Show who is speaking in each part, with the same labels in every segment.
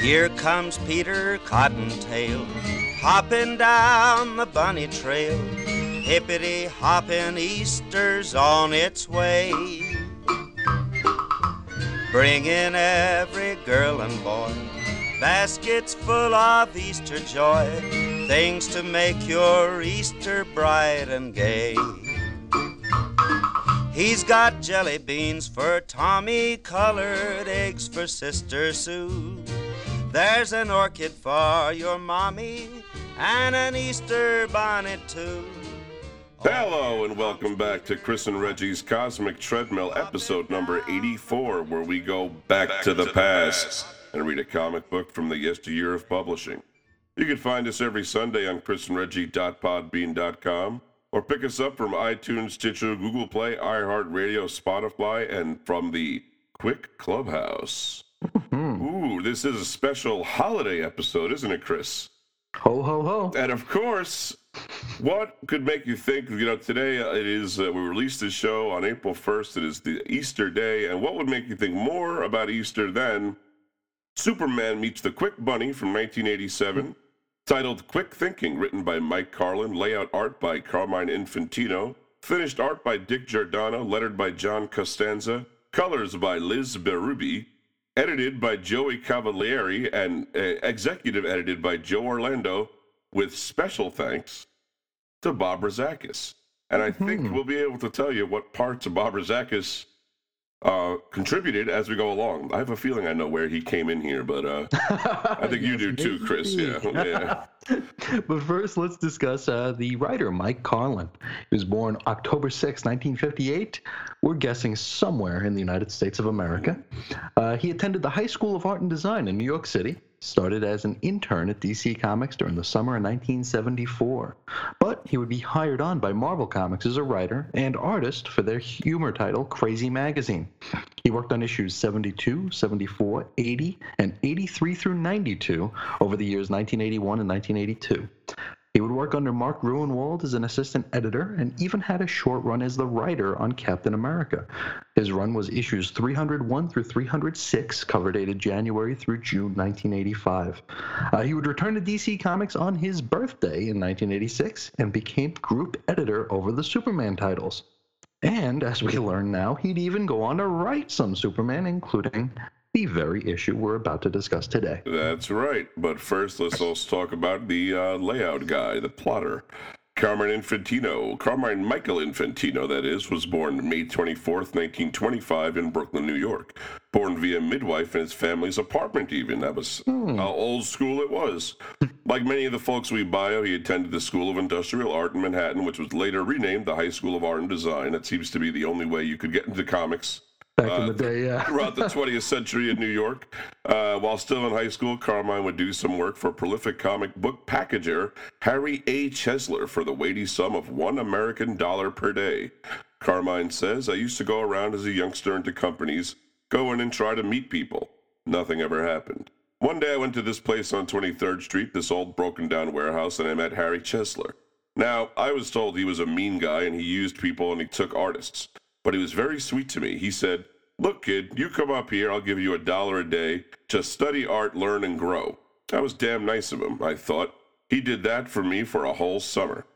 Speaker 1: Here comes Peter Cottontail, hopping down the bunny trail. Hippity hopping Easter's on its way. Bringing every girl and boy baskets full of Easter joy, things to make your Easter bright and gay. He's got jelly beans for Tommy, colored eggs for Sister Sue. There's an orchid for your mommy and an Easter bonnet too.
Speaker 2: Hello and welcome back to Chris and Reggie's Cosmic Treadmill, episode number 84, where we go back, to, the, past, and read a comic book from the yesteryear of publishing. You can find us every Sunday on chrisandreggie.podbean.com or pick us up from iTunes, Stitcher, Google Play, iHeartRadio, Spotify, and from the Quick Clubhouse. Ooh, this is a special holiday episode, isn't it, Chris?
Speaker 3: Ho, ho, ho.
Speaker 2: And of course, what could make you think, you know, today it is, uh, we released this show on April 1st. It is the Easter day. And what would make you think more about Easter than Superman Meets the Quik Bunny from 1987, titled Quick Thinking, written by Mike Carlin, layout art by Carmine Infantino, finished art by Dick Giordano, lettered by John Costanza, colors by Liz Berube, edited by Joey Cavalieri, and uh, executive edited by Joe Orlando, with special thanks to Bob Rozakis. And I think we'll be able to tell you what parts of Bob Rozakis uh, contributed as we go along. I have a feeling I know where he came in here, but uh, I think you do too, Chris. Yeah, yeah.
Speaker 3: but first, let's discuss uh, the writer, Mike Carlin. He was born October 6, 1958. We're guessing somewhere in the United States of America. Uh, he attended the High School of Art and Design in New York City. Started as an intern at DC Comics during the summer of 1974. But he would be hired on by Marvel Comics as a writer and artist for their humor title, Crazy Magazine. He worked on issues 72, 74, 80, and 83 through 92 over the years 1981 and 1982. He would work under Mark Gruenwald as an assistant editor and even had a short run as the writer on Captain America. His run was issues 301 through 306, cover dated January through June 1985. Uh, he would return to DC Comics on his birthday in 1986 and became group editor over the Superman titles. And as we learn now, he'd even go on to write some Superman, including the very issue we're about to discuss today.
Speaker 2: That's right. But first, let's also talk about the uh, layout guy, the plotter. Carmine Infantino, Carmine Michael Infantino, that is, was born May 24th, 1925, in Brooklyn, New York. Born via midwife in his family's apartment, even. That was how old school it was. like many of the folks we bio, he attended the School of Industrial Art in Manhattan, which was later renamed the High School of Art and Design. That seems to be the only way you could get into comics
Speaker 3: Back in the day, yeah.
Speaker 2: throughout the 20th century in New York. Uh, while still in high school, Carmine would do some work for prolific comic book packager Harry A. Chesler for the weighty sum of one American dollar per day. Carmine says, I used to go around as a youngster into companies, go in and try to meet people. Nothing ever happened. One day I went to this place on 23rd Street, this old broken down warehouse, and I met Harry Chesler. Now, I was told he was a mean guy and he used people and he took artists. But he was very sweet to me. He said, Look, kid, you come up here, I'll give you a dollar a day. to study art, learn, and grow. That was damn nice of him, I thought. He did that for me for a whole summer.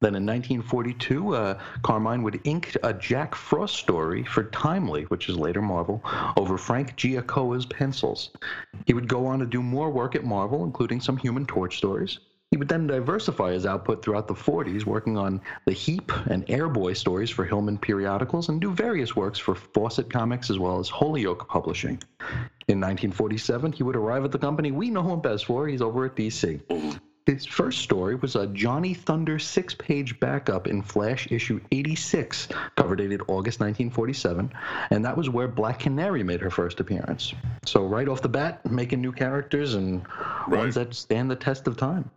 Speaker 3: Then in 1942, uh, Carmine would ink a Jack Frost story for Timely, which is later Marvel, over Frank Giacoia's pencils. He would go on to do more work at Marvel, including some Human Torch stories. He would then diversify his output throughout the 40s, working on the Heap and Airboy stories for Hillman periodicals and do various works for Fawcett Comics as well as Holyoke Publishing. In 1947, he would arrive at the company we know him best for. He's over at DC. His first story was a Johnny Thunder six page backup in Flash issue 86, cover dated August 1947, and that was where Black Canary made her first appearance. So, right off the bat, making new characters and ones that stand the test of time.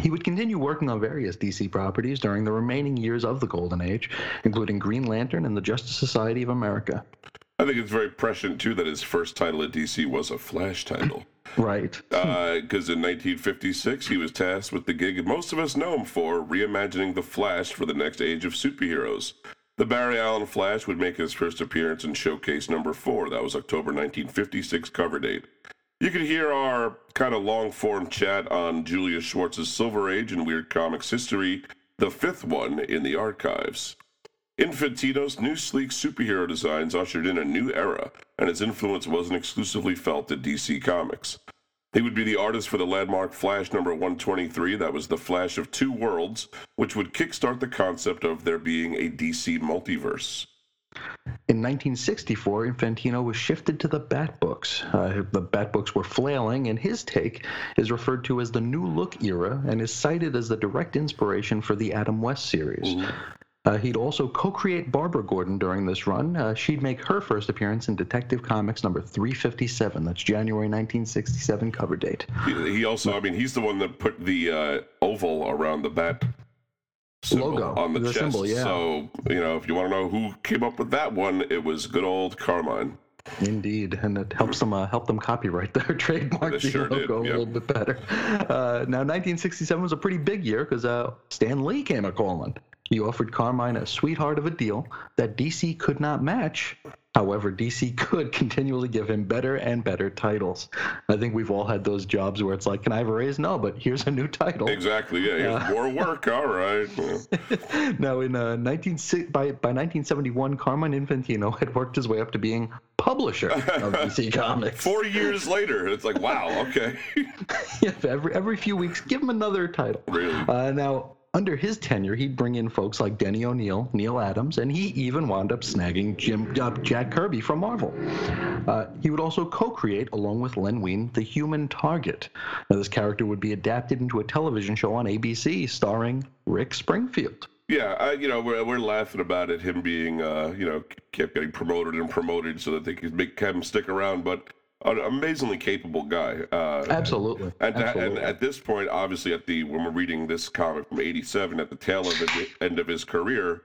Speaker 3: He would continue working on various DC properties during the remaining years of the Golden Age, including Green Lantern and the Justice Society of America.
Speaker 2: I think it's very prescient, too, that his first title at DC was a Flash title.
Speaker 3: Right.
Speaker 2: Uh, because in 1956, he was tasked with the gig most of us know him for reimagining the Flash for the next age of superheroes. The Barry Allen Flash would make his first appearance in Showcase number four. That was October 1956 cover date. You can hear our kind of long form chat on Julius Schwartz's Silver Age and Weird Comics history, the fifth one in the archives. Infantino's new sleek superhero designs ushered in a new era, and his influence wasn't exclusively felt at DC Comics. He would be the artist for the landmark Flash number 123, that was the Flash of Two Worlds, which would kickstart the concept of there being a DC multiverse.
Speaker 3: In 1964, Infantino was shifted to the Bat books. Uh, the Bat books were flailing, and his take is referred to as the New Look era and is cited as the direct inspiration for the Adam West series. Mm-hmm. Uh, he'd also co-create Barbara Gordon during this run. Uh, she'd make her first appearance in Detective Comics number 357. That's January 1967 cover date.
Speaker 2: He, he also, I mean, he's the one that put the uh, oval around the bat
Speaker 3: logo
Speaker 2: on the,
Speaker 3: the
Speaker 2: chest.
Speaker 3: Symbol, yeah.
Speaker 2: So, you know, if you want to know who came up with that one, it was good old Carmine.
Speaker 3: Indeed, and it helps them uh, help them copyright their trademark the
Speaker 2: sure
Speaker 3: logo
Speaker 2: did,
Speaker 3: a little bit better. Uh, now, 1967 was a pretty big year because uh, Stan Lee came a calling. He offered Carmine a sweetheart of a deal that DC could not match. However, DC could continually give him better and better titles. I think we've all had those jobs where it's like, "Can I have a raise?" No, but here's a new title.
Speaker 2: Exactly. Yeah, here's uh, more work. All right.
Speaker 3: Now, in uh, 19 by by 1971, Carmine Infantino had worked his way up to being publisher of DC Comics.
Speaker 2: Four years later, it's like, wow, okay.
Speaker 3: yeah, every every few weeks, give him another title.
Speaker 2: Really?
Speaker 3: Uh, now, under his tenure, he'd bring in folks like Denny O'Neil, Neal Adams, and he even wound up snagging Jim uh, Jack Kirby from Marvel. Uh, he would also co-create, along with Len Wein, the Human Target. Now, this character would be adapted into a television show on ABC starring Rick Springfield.
Speaker 2: Yeah, I, you know, we're, we're laughing about it, him being, uh, you know, kept getting promoted and promoted so that they could make him stick around. But an amazingly capable guy. Uh,
Speaker 3: Absolutely.
Speaker 2: And,
Speaker 3: Absolutely.
Speaker 2: and, at this point, obviously, at the when we're reading this comic from '87, at the tail of the end of his career,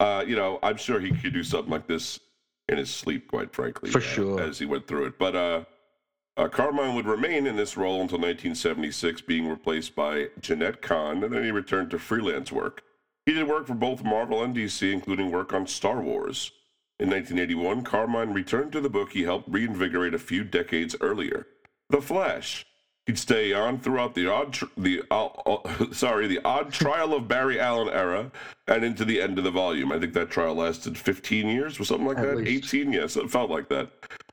Speaker 2: uh, you know, I'm sure he could do something like this in his sleep, quite frankly,
Speaker 3: for
Speaker 2: uh,
Speaker 3: sure,
Speaker 2: as he went through it. But uh, uh, Carmine would remain in this role until 1976, being replaced by Jeanette Kahn, and then he returned to freelance work. He did work for both Marvel and DC, including work on Star Wars. In 1981, Carmine returned to the book he helped reinvigorate a few decades earlier, The Flash. He'd stay on throughout the odd, tr- the uh, uh, sorry, the odd trial of Barry Allen era, and into the end of the volume. I think that trial lasted 15 years or something like
Speaker 3: At
Speaker 2: that.
Speaker 3: least.
Speaker 2: 18, yes, it felt like that.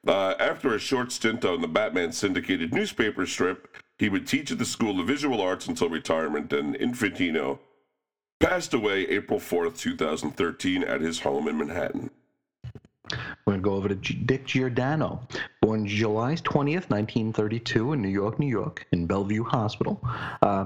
Speaker 2: Uh, after a short stint on the Batman syndicated newspaper strip, he would teach at the School of Visual Arts until retirement, and Infantino passed away April 4th, 2013, at his home in Manhattan.
Speaker 3: We're going to go over to Dick Giordano, born July 20th, 1932, in New York, New York, in Bellevue Hospital. Uh,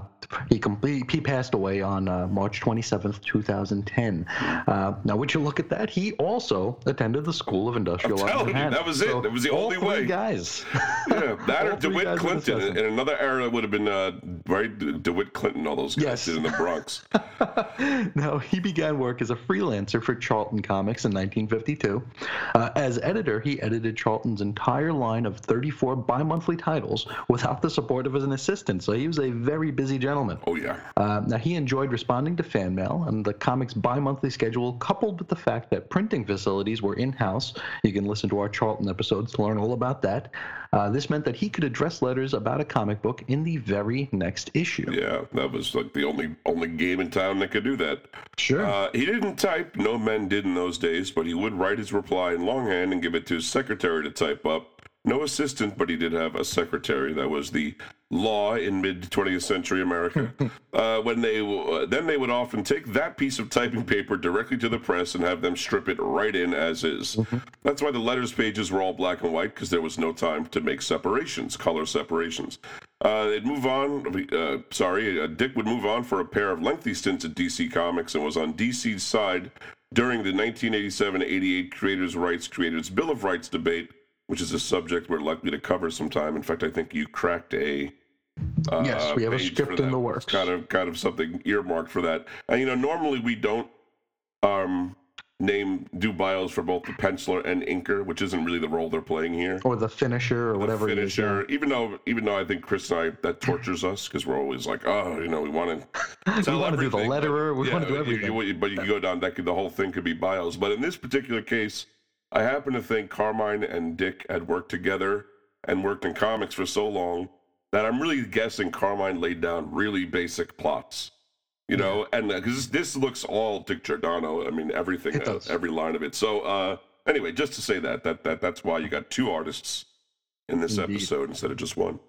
Speaker 3: he, complete, he passed away on uh, March 27th, 2010. Uh, now, would you look at that? He also attended the School of Industrial
Speaker 2: telling you, that was it.
Speaker 3: So
Speaker 2: That was the only way.
Speaker 3: guys.
Speaker 2: Yeah, that or DeWitt Clinton. In another era, it would have been uh, right DeWitt Clinton. All those guys
Speaker 3: Yes.
Speaker 2: did in the Bronx.
Speaker 3: now, he began work as a freelancer for Charlton Comics in 1952. Uh, as editor, he edited Charlton's entire line of 34 bi monthly titles without the support of an assistant, so he was a very busy gentleman.
Speaker 2: Oh yeah.
Speaker 3: Uh, now, he enjoyed responding to fan mail, and the comic's bi monthly schedule, coupled with the fact that printing facilities were in house, you can listen to our Charlton episodes to learn all about that. Uh, this meant that he could address letters about a comic book in the very next issue.
Speaker 2: Yeah, that was like the only only game in town that could do that.
Speaker 3: Sure.
Speaker 2: Uh, he didn't type. No men did in those days, but he would write his reply in longhand and give it to his secretary to type up. No assistant, but he did have a secretary. That was the law in mid 20th century America. uh, when they uh, then they would often take that piece of typing paper directly to the press and have them strip it right in as is. That's why the letters pages were all black and white because there was no time to make separations, color separations. Uh, they'd move on. Uh, sorry, uh, Dick would move on for a pair of lengthy stints at DC Comics and was on DC's side during the 1987-88 Creators' Rights Creators Bill of Rights debate, which is a subject we're likely to cover sometime. In fact, I think you cracked a uh,
Speaker 3: Yes, we have a script in the
Speaker 2: It's
Speaker 3: works.
Speaker 2: kind of kind of something earmarked for that. And you know, normally we don't um, name do bios for both the penciler and inker, which isn't really the role they're playing here.
Speaker 3: or the finisher, or
Speaker 2: The
Speaker 3: whatever it is, yeah.
Speaker 2: finisher, even though even though I think Chris and I that tortures us because we're always like, oh, you know, we want to
Speaker 3: We want to do the letterer. We want to do everything.
Speaker 2: You, you, but you can go down that could, the whole thing could be bios. But in this particular case, I happen to think Carmine and Dick had worked together, and worked in comics for so long that I'm really guessing Carmine laid down really basic plots. You know, and because this, this looks all Dick Giordano. I mean, everything, uh, every line of it. So, uh, anyway, just to say that that that that's why you got two artists in this
Speaker 3: Indeed.
Speaker 2: episode instead of just one.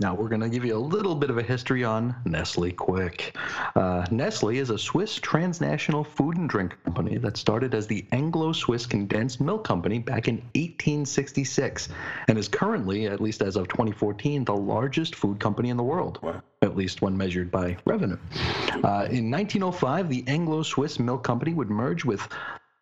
Speaker 3: Now, we're going to give you a little bit of a history on Nestle Quik. Uh, Nestle is a Swiss transnational food and drink company that started as the Anglo Swiss Condensed Milk Company back in 1866 and is currently, at least as of 2014, the largest food company in the world,
Speaker 2: Wow.
Speaker 3: at least when measured by revenue. Uh, in 1905, the Anglo Swiss Milk Company would merge with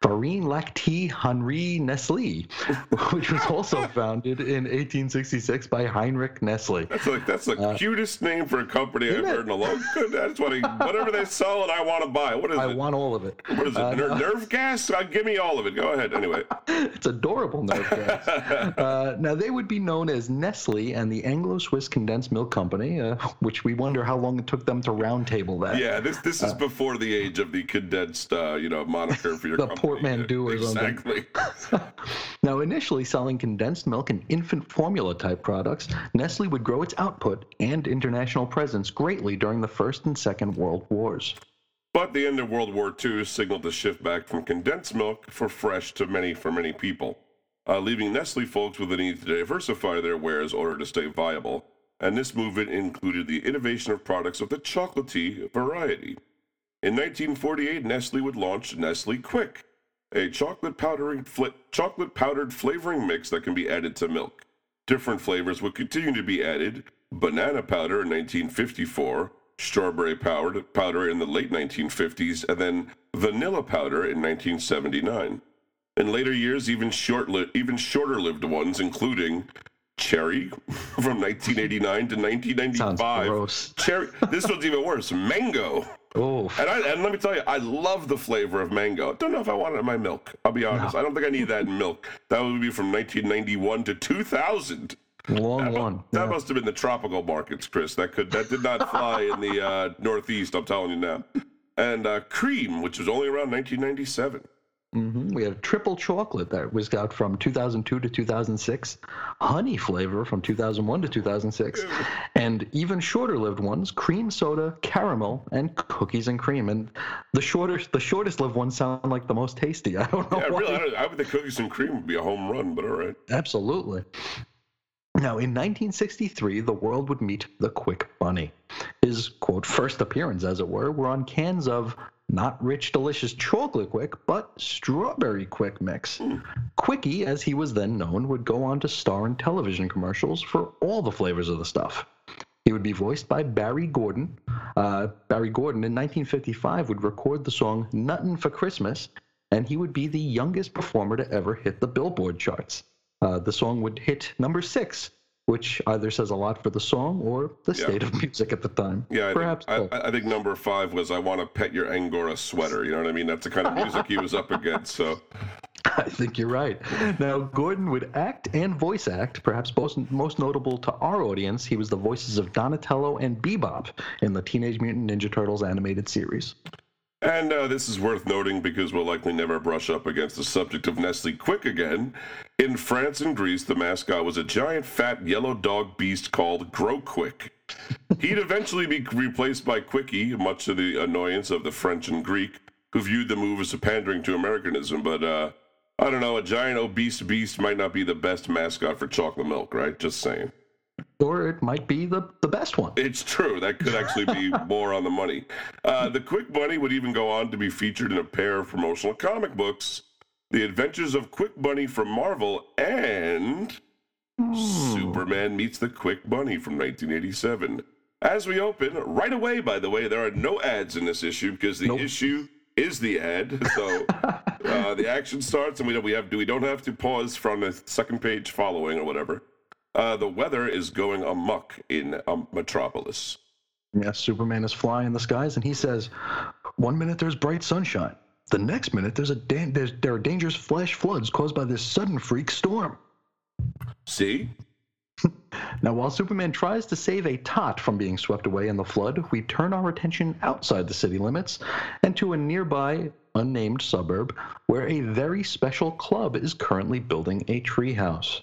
Speaker 3: Farine Lactée Henri Nestle, which was also founded in 1866 by Heinrich Nestle.
Speaker 2: That's like that's the cutest name for a company I've
Speaker 3: Uh, it?
Speaker 2: heard in a long. That's what I, whatever they sell, and I want to buy. What is
Speaker 3: I
Speaker 2: it?
Speaker 3: want all of it.
Speaker 2: what is it?
Speaker 3: Uh,
Speaker 2: Ner- nerve gas? Uh, give me all of it. Go ahead. Anyway.
Speaker 3: It's adorable, nerve gas. uh, now, they would be known as Nestle and the Anglo Swiss Condensed Milk Company, uh, which we wonder how long it took them to roundtable that.
Speaker 2: Yeah, this this is before the age of the condensed, uh, you know, moniker for your
Speaker 3: The or something.
Speaker 2: Exactly.
Speaker 3: Now, initially selling condensed milk and infant formula type products, Nestle would grow its output and international presence greatly during the First and Second World Wars.
Speaker 2: But the end of World War II signaled the shift back from condensed milk for fresh to many for many people, uh, leaving Nestle folks with the need to diversify their wares in order to stay viable. And this movement included the innovation of products of the chocolatey variety. In 1948, Nestle would launch Nestle Quik, a chocolate powdering fl- chocolate powdered flavoring mix that can be added to milk. Different flavors would continue to be added: banana powder in 1954, strawberry powder powder in the late 1950s, and then vanilla powder in 1979. In later years, even short li- even shorter lived ones, including cherry from 1989 to
Speaker 3: Sounds
Speaker 2: 1995.
Speaker 3: gross.
Speaker 2: Cherry. This one's even worse. Mango.
Speaker 3: Oh,
Speaker 2: And, I, and let me tell you, I love the flavor of mango. Don't know if I want it in my milk. I'll be honest. I don't think I need that in milk. That would be from 1991 to 2000.
Speaker 3: long one.
Speaker 2: That
Speaker 3: Yeah.
Speaker 2: must have been the tropical markets, Chris. That could that did not fly in the uh, Northeast. I'm telling you now. And uh, cream, which was only around 1997.
Speaker 3: Hmm We have triple chocolate that was out from 2002 to 2006, honey flavor from 2001 to 2006, and even shorter lived ones, cream soda, caramel, and cookies and cream. And the shorter, the shortest lived ones sound like the most tasty. I don't know
Speaker 2: Yeah,
Speaker 3: why.
Speaker 2: really. I, don't, I would think cookies and cream would be a home run, but all right.
Speaker 3: Absolutely. Now, in 1963, the world would meet the Quik Bunny. His, quote, first appearance, as it were, were on cans of not rich, delicious chocolate quick, but strawberry quick mix. Quickie, as he was then known, would go on to star in television commercials for all the flavors of the stuff. He would be voiced by Barry Gordon. Uh, Barry Gordon in 1955 would record the song Nuttin' for Christmas, and he would be the youngest performer to ever hit the Billboard charts. Uh, the song would hit number six, which either says a lot for the song or the
Speaker 2: Yeah.
Speaker 3: state of music at the time.
Speaker 2: Yeah, I
Speaker 3: Perhaps
Speaker 2: think. I, I think number five was "I Want to Pet Your Angora Sweater." You know what I mean? That's the kind of music he was up against. So
Speaker 3: I think you're right. Now, Gordon would act and voice act. Perhaps most, most notable to our audience, he was the voices of Donatello and Bebop in the Teenage Mutant Ninja Turtles animated series.
Speaker 2: And uh, this is worth noting because we'll likely never brush up against the subject of Nestle Quik again. In France and Greece, the mascot was a giant fat yellow dog beast called Grow Quick. He'd eventually be replaced by Quickie, much to the annoyance of the French and Greek, who viewed the move as a pandering to Americanism. But uh, I don't know, a giant obese beast might not be the best mascot for chocolate milk, right? Just saying.
Speaker 3: Or it might be the, the best one.
Speaker 2: It's true. That could actually be more on the money. Uh, the Quik Bunny would even go on to be featured in a pair of promotional comic books The Adventures of Quik Bunny from Marvel and Superman Meets the Quik Bunny from 1987. As we open, right away, by the way, there are no ads in this issue because the
Speaker 3: Nope.
Speaker 2: issue is the ad. So uh, the action starts, and we don't we have we don't have to pause from the second page following or whatever. Uh, the weather is going amok in um, Metropolis.
Speaker 3: Yes, Superman is flying in the skies, and he says, "One minute there's bright sunshine. The next minute there's a dan- there's, there are dangerous flash floods caused by this sudden freak storm."
Speaker 2: See?
Speaker 3: Now, while Superman tries to save a tot from being swept away in the flood, we turn our attention outside the city limits and to a nearby unnamed suburb where a very special club is currently building a treehouse.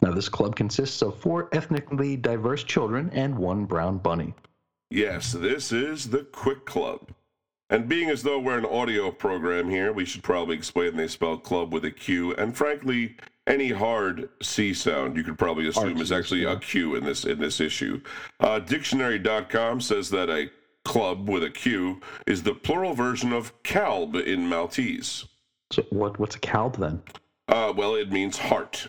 Speaker 3: Now, this club consists of four ethnically diverse children and one brown bunny.
Speaker 2: Yes, this is the Quick Club. And being as though we're an audio program here, we should probably explain they spell club with a Q. And frankly, any hard C sound you could probably assume
Speaker 3: Hard
Speaker 2: is actually a
Speaker 3: yeah.
Speaker 2: Q in this in this issue. Uh, dictionary.com says that a club with a Q is the plural version of qalb in Maltese.
Speaker 3: So, what, what's a qalb then?
Speaker 2: Uh, well, it means heart.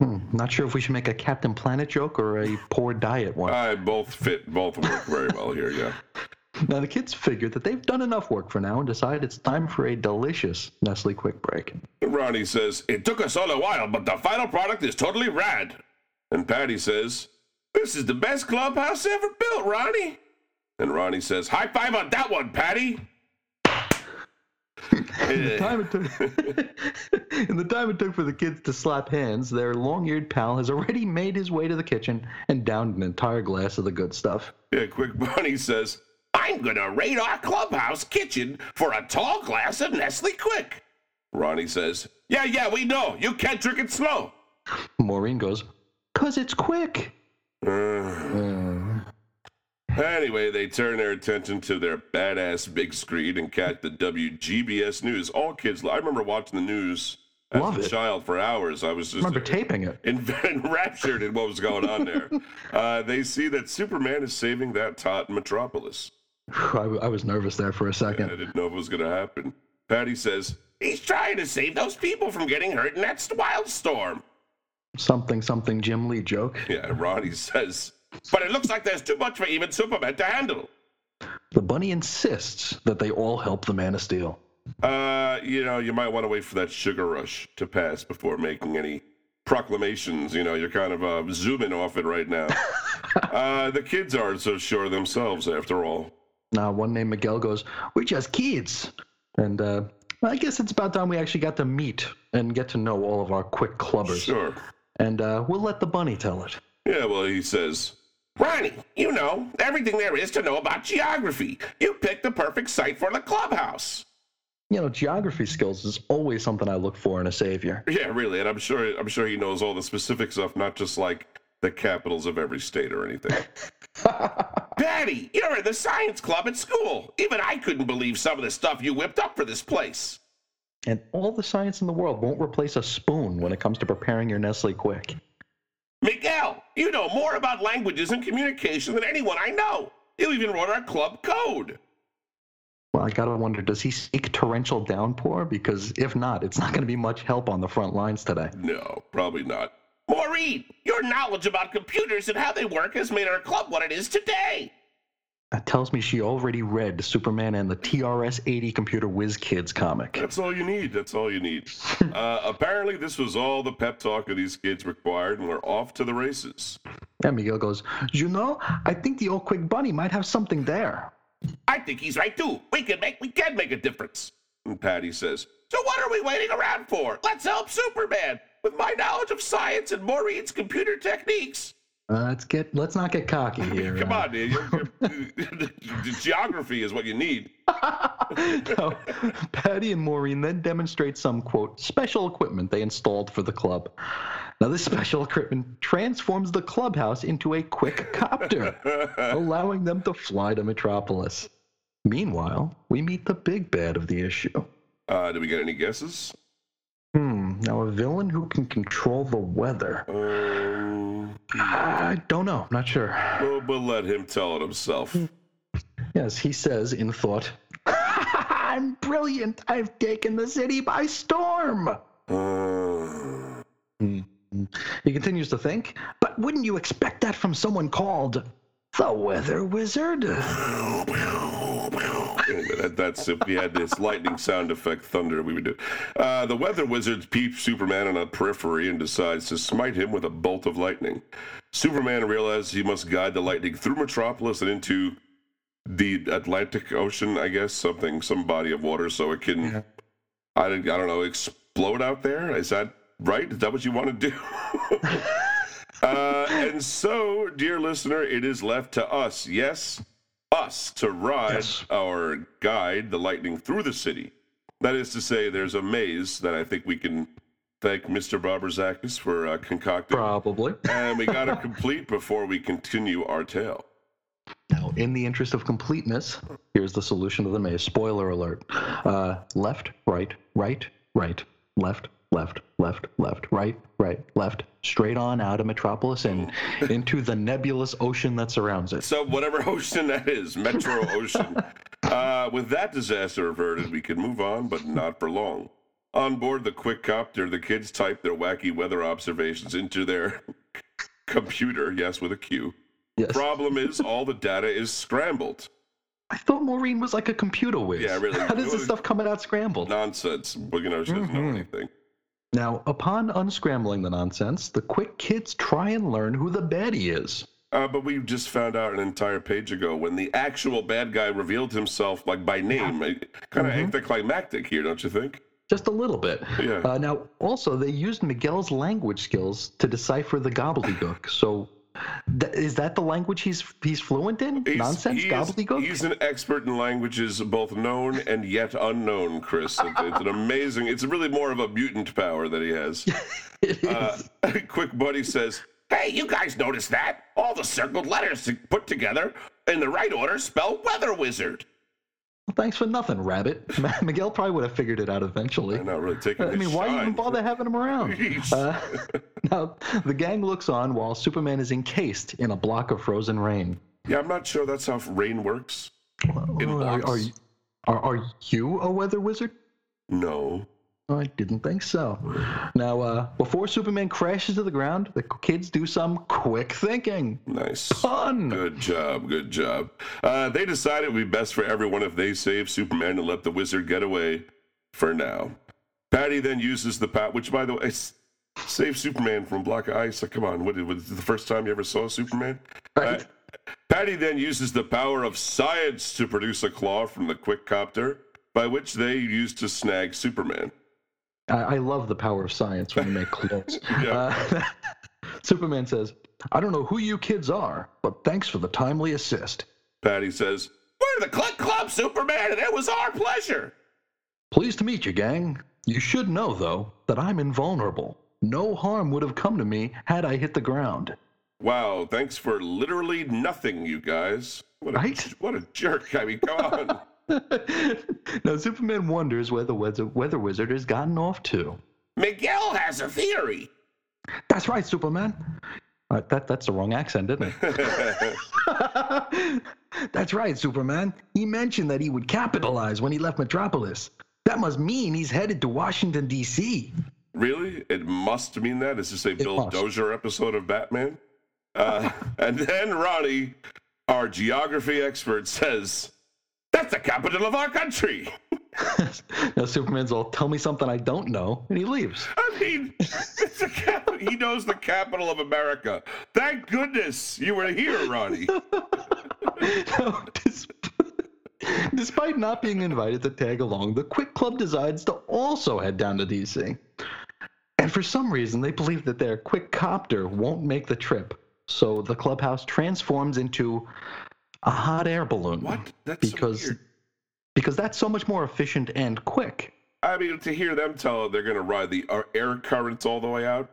Speaker 3: Hmm, not sure if we should make a Captain Planet joke or a poor diet one.
Speaker 2: Uh, both fit, both work very well here, yeah.
Speaker 3: now, the kids figure that they've done enough work for now and decide it's time for a delicious Nestle Quik Break.
Speaker 2: Ronnie says, It took us all a while, but the final product is totally rad. And Patty says, This is the best clubhouse ever built, Ronnie. And Ronnie says, High five on that one, Patty.
Speaker 3: In the time it took, in the time it took for the kids to slap hands, their long-eared pal has already made his way to the kitchen and downed an entire glass of the good stuff.
Speaker 2: Yeah, Quick Bunny says, I'm gonna raid our clubhouse kitchen for a tall glass of Nestle Quik. Ronnie says, Yeah, yeah, we know. You can't drink it slow.
Speaker 3: Maureen goes, "Cause it's quick."
Speaker 2: Uh,
Speaker 3: Uh,
Speaker 2: Anyway, they turn their attention to their badass big screen and catch the WGBS news. All kids, I remember watching the news as
Speaker 3: Love
Speaker 2: a
Speaker 3: it.
Speaker 2: child for hours. I was just
Speaker 3: remember taping it.
Speaker 2: en- enraptured in what was going on there. Uh, they see that Superman is saving that tot in Metropolis.
Speaker 3: I was nervous there for a second.
Speaker 2: I didn't know if it was going to happen. Patty says, He's trying to save those people from getting hurt in that wild storm.
Speaker 3: Something, something Jim Lee joke.
Speaker 2: Yeah, Ronnie says, But it looks like there's too much for even Superman to handle.
Speaker 3: The bunny insists that they all help the Man of Steel.
Speaker 2: Uh, you know, you might want to wait for that sugar rush to pass before making any proclamations. You know, you're kind of uh, zooming off it right now. uh, the kids aren't so sure themselves, after all.
Speaker 3: Now, one named Miguel goes, "We're just kids," and uh, I guess it's about time we actually got to meet and get to know all of our quick clubbers.
Speaker 2: Sure.
Speaker 3: And uh, we'll let the bunny tell it.
Speaker 2: Yeah, well, he says, Ronnie, you know everything there is to know about geography. You picked the perfect site for the clubhouse.
Speaker 3: You know, geography skills is always something I look for in a savior.
Speaker 2: Yeah, really, and I'm sure I'm sure he knows all the specific stuff, not just like the capitals of every state or anything. Patty, you're in the science club at school. Even I couldn't believe some of the stuff you whipped up for this place.
Speaker 3: And all the science in the world won't replace a spoon when it comes to preparing your Nestle Quik.
Speaker 2: Miguel, you know more about languages and communication than anyone I know. You even wrote our club code.
Speaker 3: Well, I gotta wonder, does he speak torrential downpour? Because if not, it's not gonna be much help on the front lines today.
Speaker 2: No, probably not. Maureen, your knowledge about computers and how they work has made our club what it is today.
Speaker 3: That tells me she already read Superman and the TRS 80 Computer Whiz Kids comic.
Speaker 2: That's all you need. That's all you need. uh, apparently, this was all the pep talk of these kids required, and we're off to the races.
Speaker 3: And Miguel goes, You know, I think the old quick bunny might have something there.
Speaker 2: I think he's right too. We can make we can make a difference. And Patty says, "So what are we waiting around for? Let's help Superman with my knowledge of science and Maureen's computer techniques."
Speaker 3: Uh, let's get let's not get cocky here.
Speaker 2: Come
Speaker 3: uh,
Speaker 2: on, dude. You're- you're- the geography is what you need.
Speaker 3: no, Patty and Maureen then demonstrate some quote special equipment they installed for the club. Now, this special equipment transforms the clubhouse into a quick copter, allowing them to fly to Metropolis. Meanwhile, we meet the big bad of the issue.
Speaker 2: Uh, do we get any guesses?
Speaker 3: Hmm. Now, a villain who can control the weather.
Speaker 2: Um,
Speaker 3: I don't know. Not sure.
Speaker 2: we'll, we'll let him tell it himself.
Speaker 3: Yes, he says in thought, I'm brilliant. I've taken the city by storm.
Speaker 2: Uh,
Speaker 3: He continues to think, but wouldn't you expect that from someone called the Weather Wizard?
Speaker 2: Anyway, that, that's if we had this lightning sound effect thunder, we would do. Uh, the weather wizard peeps Superman on a periphery and decides to smite him with a bolt of lightning. Superman realizes he must guide the lightning through Metropolis and into the Atlantic Ocean, I guess, something, some body of water, so it can,
Speaker 3: Yeah.
Speaker 2: I, don't- I don't know, explode out there. Is that right? Is that what you want to do? uh, and so, dear listener, it is left to us, yes, us, to ride
Speaker 3: Yes.
Speaker 2: our guide, the lightning, through the city. That is to say, there's a maze that I think we can thank Mr. Bob Rozakis for uh, concocting.
Speaker 3: Probably.
Speaker 2: And we got to complete before we continue our tale.
Speaker 3: Now, in the interest of completeness, here's the solution to the maze. Spoiler alert. Uh, left, right, right, right, left, left, left, left, right, right, left, straight on out of Metropolis and into the nebulous ocean that surrounds it.
Speaker 2: So, whatever ocean that is, Metro Ocean. Uh, with that disaster averted, we can move on, but not for long. On board the quick copter, the kids type their wacky weather observations into their computer, yes, with a Q.
Speaker 3: Yes.
Speaker 2: Problem is, all the data is scrambled.
Speaker 3: I thought Maureen was like a computer whiz.
Speaker 2: Yeah, really.
Speaker 3: How does this stuff come out scrambled?
Speaker 2: Nonsense. Know, she doesn't know
Speaker 3: Mhm.
Speaker 2: anything.
Speaker 3: Now, upon unscrambling the nonsense, the quick kids try and learn who the baddie is.
Speaker 2: Uh, but we just found out an entire page ago when the actual bad guy revealed himself, like by name. Kind of
Speaker 3: Mhm.
Speaker 2: anticlimactic here, don't you think?
Speaker 3: Just a little bit.
Speaker 2: Yeah.
Speaker 3: Uh, now, also, they used Miguel's language skills to decipher the gobbledygook. So, th- is that the language he's he's fluent in?
Speaker 2: He's-
Speaker 3: Nonsense
Speaker 2: he
Speaker 3: gobbledygook.
Speaker 2: He's an expert in languages both known and yet unknown, Chris. It's, it's an amazing. It's really more of a mutant power that he has.
Speaker 3: It.
Speaker 2: Uh, Quick Buddy says, "Hey, you guys notice that? All the circled letters to- put together in the right order spell Weather Wizard."
Speaker 3: Well, thanks for nothing, Rabbit. Miguel probably would have figured it out eventually.
Speaker 2: I'm not really taking.
Speaker 3: I mean, why even bother having him around? Uh, now, the gang looks on while Superman is encased in a block of frozen rain.
Speaker 2: Yeah, I'm not sure that's how rain works. In
Speaker 3: Are, are, are, are you a weather wizard?
Speaker 2: No.
Speaker 3: I didn't think so. Now, uh, before Superman crashes to the ground, the kids do some quick thinking.
Speaker 2: Nice.
Speaker 3: Fun!
Speaker 2: Good job, good job. Uh, they decided it would be best for everyone if they save Superman and let the wizard get away for now. Patty then uses the pat, which by the way, save Superman from a block of ice. Come on, what, was the first time you ever saw Superman?
Speaker 3: Right.
Speaker 2: Uh, Patty then uses the power of science to produce a claw from the quick copter, by which they use to snag Superman.
Speaker 3: I, I love the power of science when you make.
Speaker 2: Yeah.
Speaker 3: uh, Superman says, I don't know who you kids are, but thanks for the timely assist.
Speaker 2: Patty says, We're the Click Club, Superman, and it was our pleasure.
Speaker 3: Pleased to meet you, gang. You should know, though, that I'm invulnerable. No harm would have come to me had I hit the ground.
Speaker 2: Wow, thanks for literally nothing, you guys. What a,
Speaker 3: Right?
Speaker 2: what a jerk. I mean, come on.
Speaker 3: now, Superman wonders where the weather, weather wizard has gotten off to.
Speaker 2: Miguel has a theory.
Speaker 3: That's right, Superman. Uh, that, that's the wrong accent, isn't it? that's right, Superman. He mentioned that he would capitalize when he left Metropolis. That must mean he's headed to Washington, D.C.
Speaker 2: really? It must mean that? Is this a Bill
Speaker 3: must.
Speaker 2: Dozier episode of Batman? Uh, and then Ronnie, our geography expert, says, That's the capital of our country.
Speaker 3: now, Superman's all, tell me something I don't know, and he leaves.
Speaker 2: I mean, cap- he knows the capital of America. Thank goodness you were here, Ronnie.
Speaker 3: Now, dis- Despite not being invited to tag along, the Quick Club decides to also head down to DC. And for some reason, they believe that their Quick Copter won't make the trip. So the clubhouse transforms into a hot air balloon.
Speaker 2: What? That's so
Speaker 3: Because
Speaker 2: weird.
Speaker 3: because that's so much more efficient and quick.
Speaker 2: I mean, to hear them tell they're going to ride the uh, air currents all the way out.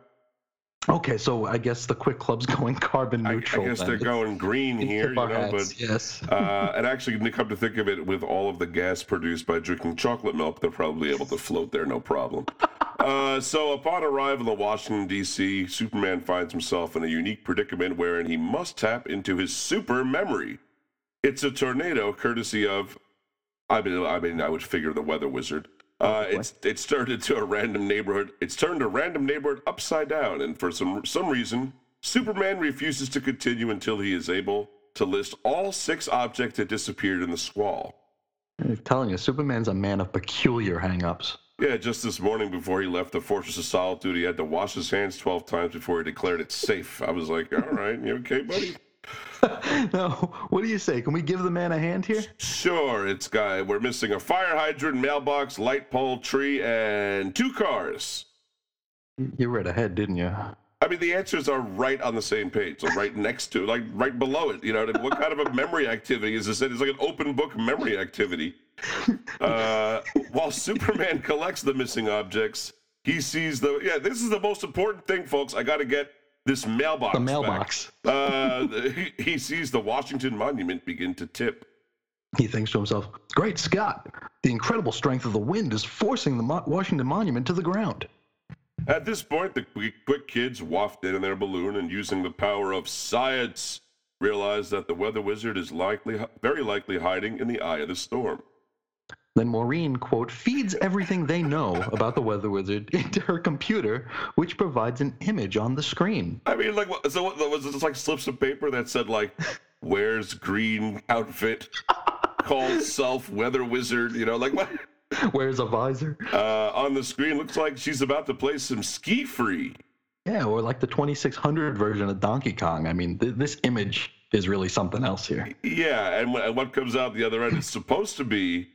Speaker 3: Okay, so I guess the Quick Club's going carbon
Speaker 2: I, I
Speaker 3: neutral.
Speaker 2: guess
Speaker 3: then.
Speaker 2: they're going green here, you know.
Speaker 3: hats,
Speaker 2: But
Speaker 3: yes.
Speaker 2: uh, and actually, to come to think of it, with all of the gas produced by drinking chocolate milk, they're probably able to float there, no problem. Uh, so, upon arrival in Washington D.C., Superman finds himself in a unique predicament wherein he must tap into his super memory. It's a tornado, courtesy of, I mean, I mean, I would figure the weather wizard. Uh, it's it's turned into a random neighborhood. It's turned a random neighborhood upside down, and for some some reason, Superman refuses to continue until he is able to list all six objects that disappeared in the squall.
Speaker 3: I'm telling you, Superman's a man of peculiar hang-ups.
Speaker 2: Yeah, just this morning before he left the Fortress of Solitude, he had to wash his hands 12 times before he declared it safe. I was like, all right, you okay, buddy?
Speaker 3: no, what do you say? Can we give the man a hand here?
Speaker 2: Sure, it's guy. We're missing a fire hydrant, mailbox, light pole, tree, and two cars.
Speaker 3: You read ahead, didn't you?
Speaker 2: I mean, the answers are right on the same page, so right next to, like right below it. You know, what kind of a memory activity is this? It's like an open book memory activity. Uh, while Superman collects the missing objects, he sees the yeah. This is the most important thing, folks. I got to get this mailbox.
Speaker 3: The mailbox.
Speaker 2: Uh, he, sees the Washington Monument begin to tip.
Speaker 3: He thinks to himself, Great Scott! The incredible strength of the wind is forcing the Mo- Washington Monument to the ground.
Speaker 2: At this point, the quick, quick kids waft in their balloon and, using the power of science, realize that the weather wizard is likely, very likely, hiding in the eye of the storm.
Speaker 3: Then Maureen, quote, feeds everything they know about the weather wizard into her computer, which provides an image on the screen.
Speaker 2: I mean, like, what, so what, was just like slips of paper that said like, "Wears green outfit, calls self weather wizard"? You know, like what?
Speaker 3: Wears a visor.
Speaker 2: Uh, on the screen, looks like she's about to play some SkiFree.
Speaker 3: Yeah, or like the 2600 version of Donkey Kong. I mean, th- this image is really something else here.
Speaker 2: Yeah, and, wh- and what comes out the other end is supposed to be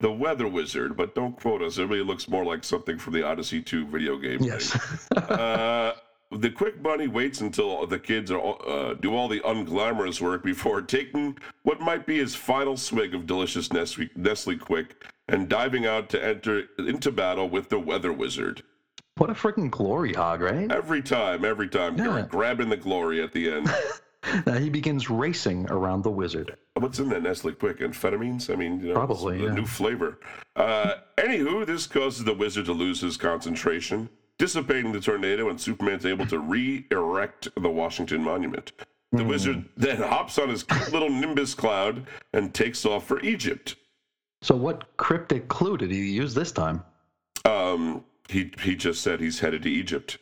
Speaker 2: the weather wizard, but don't quote us. It really looks more like something from the Odyssey 2 video game.
Speaker 3: Yes.
Speaker 2: uh, the quick bunny waits until the kids are, uh, do all the unglamorous work before taking what might be his final swig of delicious Nestle, Nestle Quik and diving out to enter into battle with the weather wizard.
Speaker 3: what a freaking glory hog, right?
Speaker 2: Every time, every time,
Speaker 3: Yeah.
Speaker 2: grabbing the glory at the end.
Speaker 3: Now he begins racing around the wizard.
Speaker 2: What's in that Nestle Quik? Amphetamines? I mean, you know,
Speaker 3: Probably,
Speaker 2: it's a
Speaker 3: yeah.
Speaker 2: new flavor. Uh, anywho, this causes the wizard to lose his concentration, dissipating the tornado, and Superman's able to re-erect the Washington Monument. The
Speaker 3: Hmm.
Speaker 2: wizard then hops on his cute little Nimbus cloud and takes off for Egypt.
Speaker 3: So what cryptic clue did he use this time?
Speaker 2: Um, he he just said he's headed to Egypt.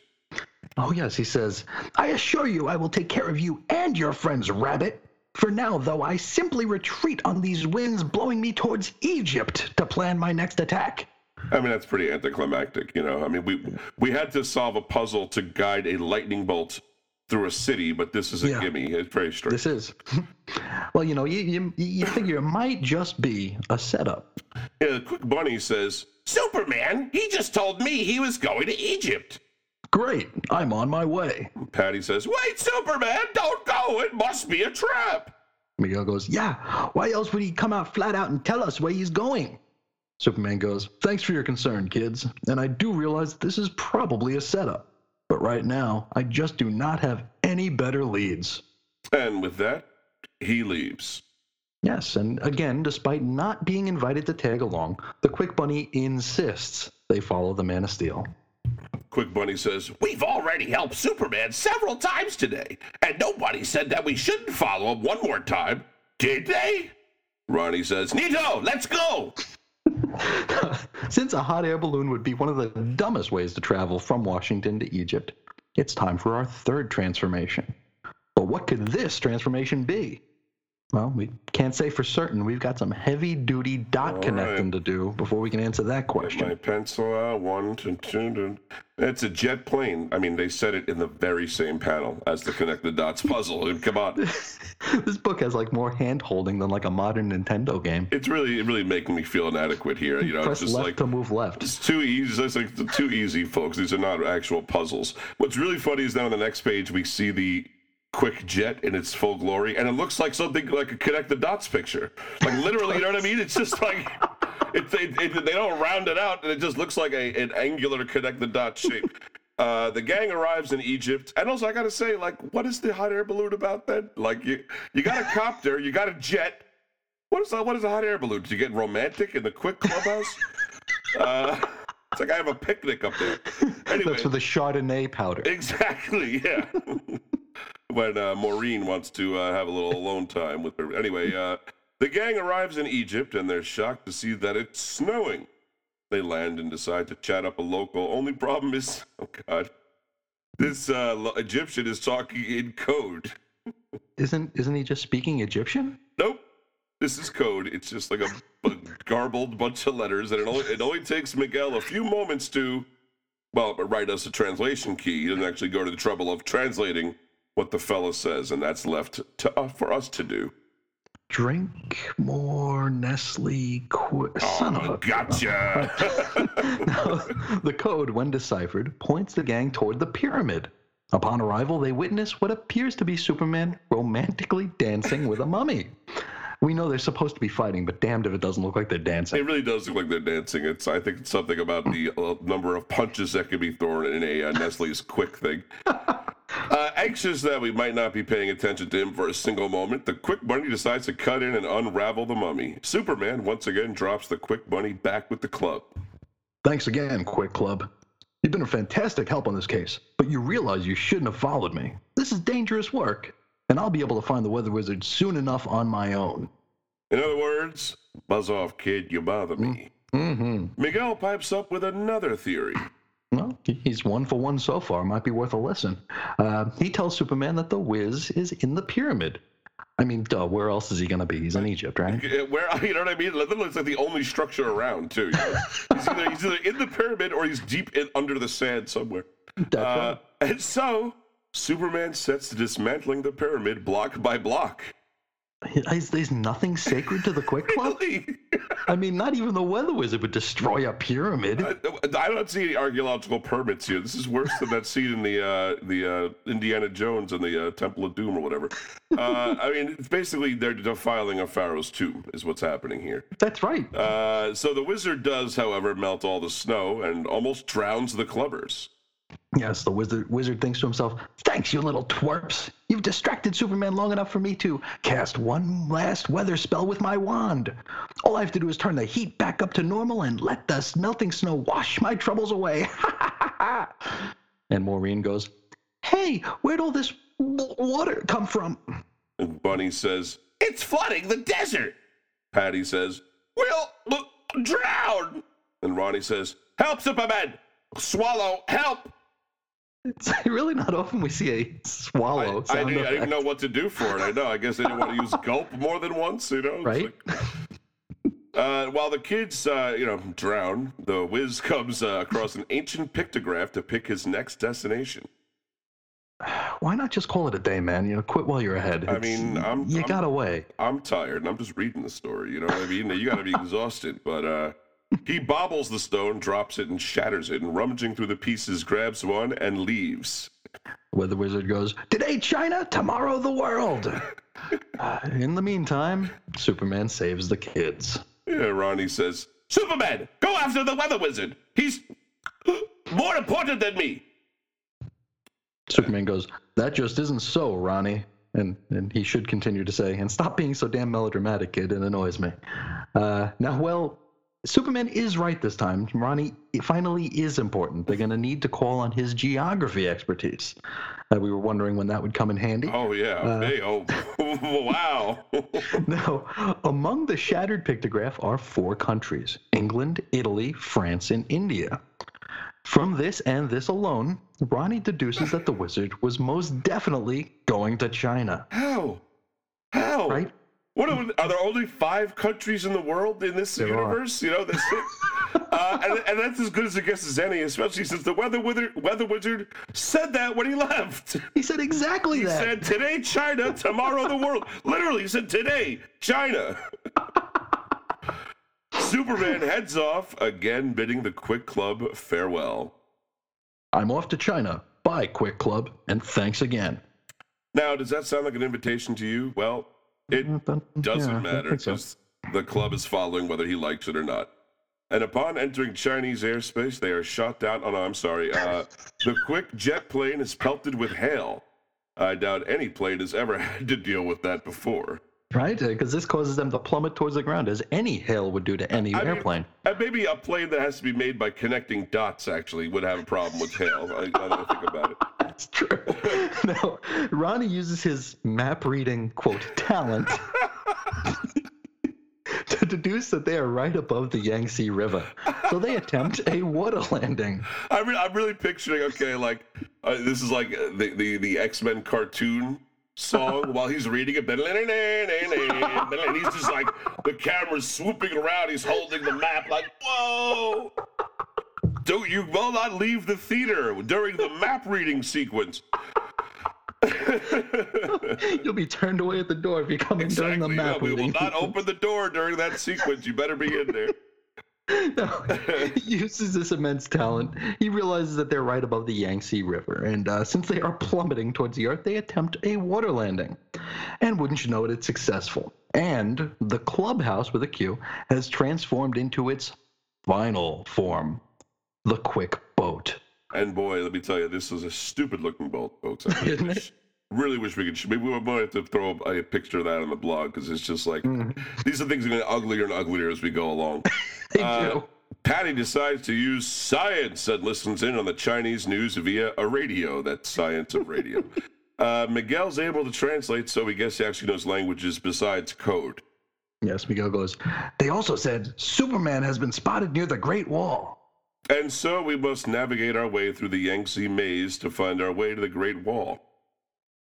Speaker 3: Oh, yes, he says, I assure you I will take care of you and your friends, Rabbit. For now, though, I simply retreat on these winds blowing me towards Egypt to plan my next attack.
Speaker 2: I mean, that's pretty anticlimactic, you know. I mean, we we had to solve a puzzle to guide a lightning bolt through a city, but this is a
Speaker 3: Yeah.
Speaker 2: gimme. It's very straight.
Speaker 3: This is. well, you know, you, you, you figure it might just be a setup.
Speaker 2: Yeah, the quick bunny says, Superman, he just told me he was going to Egypt.
Speaker 3: Great, I'm on my way.
Speaker 2: Patty says, Wait, Superman, don't go. It must be a trap.
Speaker 3: Miguel goes, Yeah, why else would he come out flat out and tell us where he's going? Superman goes, Thanks for your concern, kids. And I do realize this is probably a setup. But right now, I just do not have any better leads.
Speaker 2: And with that, he leaves.
Speaker 3: Yes, and again, despite not being invited to tag along, the Quik Bunny insists they follow the Man of Steel.
Speaker 2: Quik Bunny says, We've already helped Superman several times today, and nobody said that we shouldn't follow him one more time. Did they? Ronnie says, Nito, let's go.
Speaker 3: Since a hot air balloon would be one of the dumbest ways to travel from Washington to Egypt, it's time for our third transformation. But what could this transformation be? Well, we can't say for certain. We've got some heavy duty dot
Speaker 2: All
Speaker 3: connecting
Speaker 2: right.
Speaker 3: to do before we can answer that
Speaker 2: Get my
Speaker 3: question.
Speaker 2: pencil out. One, two, two, two. It's a jet plane. I mean, they said it in the very same panel as the Connect the Dots puzzle. And come on.
Speaker 3: this book has like more hand holding than like a modern Nintendo game.
Speaker 2: It's really, really making me feel inadequate here. You know,
Speaker 3: Press
Speaker 2: it's just
Speaker 3: left
Speaker 2: like
Speaker 3: to move left.
Speaker 2: It's too easy. It's like too easy, folks. These are not actual puzzles. What's really funny is now on the next page we see the quick jet in its full glory, and it looks like something like a connect the dots picture. Like literally, you know what I mean? It's just like it, it, it- they don't round it out, and it just looks like a, an angular connect the dots shape. Uh, the gang arrives in Egypt, and also I gotta say, like, what is the hot air balloon about then? Like, you you got a copter, you got a jet. What is that? What is a hot air balloon? Did you get romantic in the quick clubhouse? Uh, it's like I have a picnic up there. Anyway,
Speaker 3: That's for the Chardonnay powder.
Speaker 2: exactly, yeah. when uh, Maureen wants to uh, have a little alone time with her. Anyway, uh, the gang arrives in Egypt and they're shocked to see that it's snowing. They land and decide to chat up a local. Only problem is, oh god, this uh, Egyptian is talking in code.
Speaker 3: Isn't isn't he just speaking Egyptian?
Speaker 2: Nope. This is code. It's just like a garbled bunch of letters, and it only, it only takes Miguel a few moments to, well, write us a translation key. He doesn't actually go to the trouble of translating what the fella says, and that's left to uh, for us to do.
Speaker 3: Drink more Nestle. Qu- Son of
Speaker 2: Oh,
Speaker 3: a.
Speaker 2: gotcha.
Speaker 3: Now, the code, when deciphered, points the gang toward the pyramid. Upon arrival, they witness what appears to be Superman romantically dancing with a mummy. We know they're supposed to be fighting, but damned if it doesn't look like they're dancing.
Speaker 2: It really does look like they're dancing. It's I think it's something about the uh, number of punches that can be thrown in a uh, Nestle's quick thing. Uh, anxious that we might not be paying attention to him for a single moment, the Quik Bunny decides to cut in and unravel the mummy. Superman once again drops the Quik Bunny back with the club.
Speaker 3: Thanks again, Quik Club. You've been a fantastic help on this case, but you realize you shouldn't have followed me. This is dangerous work, and I'll be able to find the Weather Wizard soon enough on my own.
Speaker 2: In other words, buzz off, kid, you bother me.
Speaker 3: Mm-hmm.
Speaker 2: Miguel pipes up with another theory.
Speaker 3: Well, he's one for one so far. Might be worth a listen. Uh, he tells Superman that the Wiz is in the pyramid. I mean, duh, where else is he going to be? He's in Egypt, right?
Speaker 2: Where you know what I mean? Literally, it's like the only structure around too. you know? he's, either, he's either in the pyramid or he's deep in, under the sand somewhere. Uh, and so Superman sets to dismantling the pyramid block by block.
Speaker 3: Is, there's nothing sacred to the Quick Club?
Speaker 2: Really?
Speaker 3: I mean, not even the Weather Wizard would destroy a pyramid.
Speaker 2: I, I don't see any archaeological permits here. This is worse than that scene in the uh, the uh, Indiana Jones and the uh, Temple of Doom or whatever. Uh, I mean, it's basically they're defiling a pharaoh's tomb is what's happening here.
Speaker 3: That's right.
Speaker 2: Uh, so the wizard does, however, melt all the snow and almost drowns the clubbers.
Speaker 3: Yes, the wizard wizard thinks to himself, Thanks, you little twerps. You've distracted Superman long enough for me to cast one last weather spell with my wand. All I have to do is turn the heat back up to normal and let the melting snow wash my troubles away. and Maureen goes, Hey, where'd all this water come from?
Speaker 2: And Bunny says, It's flooding the desert. Patty says, We'll l- drown. And Ronnie says, Help, Superman! Swallow, help!
Speaker 3: It's really not often we see a swallow
Speaker 2: I,
Speaker 3: sound
Speaker 2: didn't, I didn't know what to do for it. I know. I guess they didn't want to use gulp more than once, you know?
Speaker 3: Right?
Speaker 2: like- Uh, while the kids, uh, you know, drown, the whiz comes uh, across an ancient pictograph to pick his next destination.
Speaker 3: Why not just call it a day, man? You know, quit while you're ahead.
Speaker 2: I mean, I'm-
Speaker 3: you
Speaker 2: I'm-
Speaker 3: got away.
Speaker 2: I'm tired and I'm just reading the story. You know what I mean? You got to be exhausted. But uh, he bobbles the stone, drops it, and shatters it. And rummaging through the pieces, grabs one and leaves.
Speaker 3: Where the wizard goes, Today China, tomorrow the world. Uh, in the meantime, Superman saves the kids.
Speaker 2: Yeah, Ronnie says, Superman, go after the weather wizard. He's more important than me.
Speaker 3: Superman goes, That just isn't so, Ronnie. And, and he should continue to say, And stop being so damn melodramatic, kid. It annoys me. Uh, now, well, Superman is right this time. Ronnie finally is important. They're going to need to call on his geography expertise. Uh, we were wondering when that would come in handy.
Speaker 2: Oh, yeah.
Speaker 3: Uh,
Speaker 2: hey, oh, wow.
Speaker 3: Now, among the shattered pictograph are four countries England, Italy, France, and India. From this and this alone, Ronnie deduces that the wizard was most definitely going to China.
Speaker 2: How? How?
Speaker 3: Right?
Speaker 2: What are, are there only five countries in the world in this
Speaker 3: There are.
Speaker 2: universe? You know, this, uh, and, and that's as good as it gets as any, especially since the weather wizard, weather wizard said that when he left.
Speaker 3: He said exactly
Speaker 2: He
Speaker 3: that.
Speaker 2: He said, "Today China, tomorrow the world." Literally, he said, "Today China." Superman heads off again, bidding the Quik Club farewell.
Speaker 3: I'm off to China. Bye, Quik Club, and thanks again.
Speaker 2: Now, does that sound like an invitation to you? Well, it doesn't
Speaker 3: Yeah,
Speaker 2: matter
Speaker 3: think so.
Speaker 2: because the club is following whether he likes it or not. And upon entering Chinese airspace, they are shot down. Oh no, I'm sorry. Uh, the quick jet plane is pelted with hail. I doubt any plane has ever had to deal with that before.
Speaker 3: Right? Because this causes them to plummet towards the ground, as any hail would do to any
Speaker 2: I
Speaker 3: airplane.
Speaker 2: and maybe a plane that has to be made by connecting dots actually would have a problem with hail. I, I think about it.
Speaker 3: That's true. now, Ronnie uses his map reading, quote, talent to deduce that they are right above the Yangtze River. So they attempt a water landing.
Speaker 2: I'm, re- I'm really picturing okay, like uh, this is like uh, the the, the X Men cartoon song while he's reading it, and he's just like the camera's swooping around. He's holding the map, like whoa. Don't you will not leave the theater during the map reading sequence.
Speaker 3: You'll be turned away at the door if you come in during the map
Speaker 2: No, we will not open the door during that sequence. You better be in there.
Speaker 3: No, he uses this immense talent. He realizes that they're right above the Yangtze River, and uh, since they are plummeting towards the Earth, they attempt a water landing. and wouldn't you know it, it's successful. And the clubhouse with a Q has transformed into its final form the quick boat.
Speaker 2: And boy, let me tell you, this is a stupid looking boat, folks. I really
Speaker 3: Isn't
Speaker 2: wish, really wish we could. Maybe we might have to throw up a picture of that on the blog because it's just like these are things that are getting uglier and uglier as we go along.
Speaker 3: They
Speaker 2: Uh,
Speaker 3: do.
Speaker 2: Patty decides to use science and listens in on the Chinese news via a radio. That's science of radio. uh, Miguel's able to translate, so we guess he actually knows languages besides code.
Speaker 3: Yes, Miguel goes. They also said Superman has been spotted near the Great Wall.
Speaker 2: And so we must navigate our way through the Yangtze maze to find our way to the Great Wall.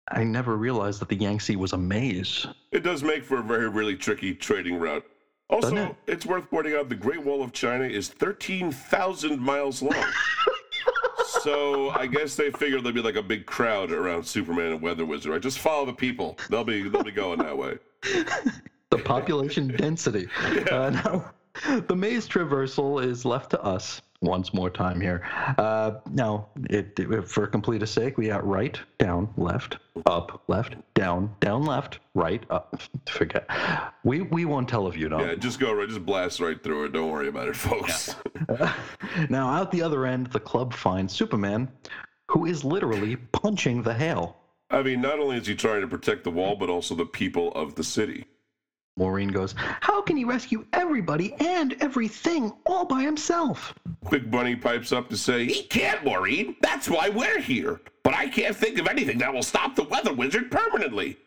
Speaker 3: I never realized that the Yangtze was a maze.
Speaker 2: It does make for a very, really tricky trading route. Also,
Speaker 3: it?
Speaker 2: it's worth pointing out the Great Wall of China is 13,000 miles long. so I guess they figured there'd be like a big crowd around Superman and Weather Wizard. Right? Just follow the people. They'll be they'll be going that way.
Speaker 3: The population density. Uh, now, the maze traversal is left to us once more time here. Uh, now, it, it- for complete sake, we got right, down, left, up, left, down, down, left, right, up. Forget. We we won't tell if you don't.
Speaker 2: Yeah, just go right, just blast right through it. Don't worry about it, folks.
Speaker 3: now, out the other end, the club finds Superman, who is literally punching the hail.
Speaker 2: I mean, not only is he trying to protect the wall, but also the people of the city.
Speaker 3: Maureen goes, How can he rescue everybody and everything all by himself?
Speaker 2: Quik Bunny pipes up to say,
Speaker 4: He can't, Maureen. That's why we're here. But I can't think of anything that will stop the weather wizard permanently.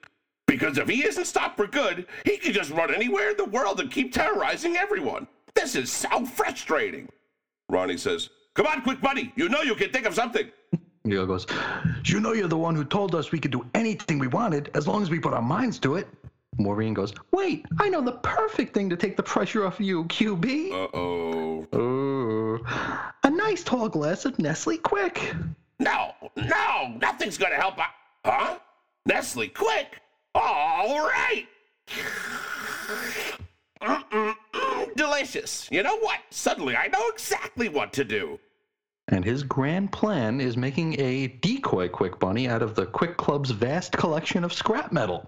Speaker 4: Because if he isn't stopped for good, he can just run anywhere in the world and keep terrorizing everyone. This is so frustrating.
Speaker 2: Ronnie says,
Speaker 4: Come on, Quik Bunny. You know you can think of something.
Speaker 3: Miguel goes, You know you're the one who told us we could do anything we wanted as long as we put our minds to it. Maureen goes, Wait, I know the perfect thing to take the pressure off you, QB.
Speaker 2: uh oh.
Speaker 3: A nice tall glass of Nestle Quik.
Speaker 4: No, no, nothing's gonna help. I- huh? Nestle, Quik. All right. Mm-mm-mm, delicious. You know what? Suddenly I know exactly what to do.
Speaker 3: And his grand plan is making a decoy Quik Bunny out of the Quik Club's vast collection of scrap metal,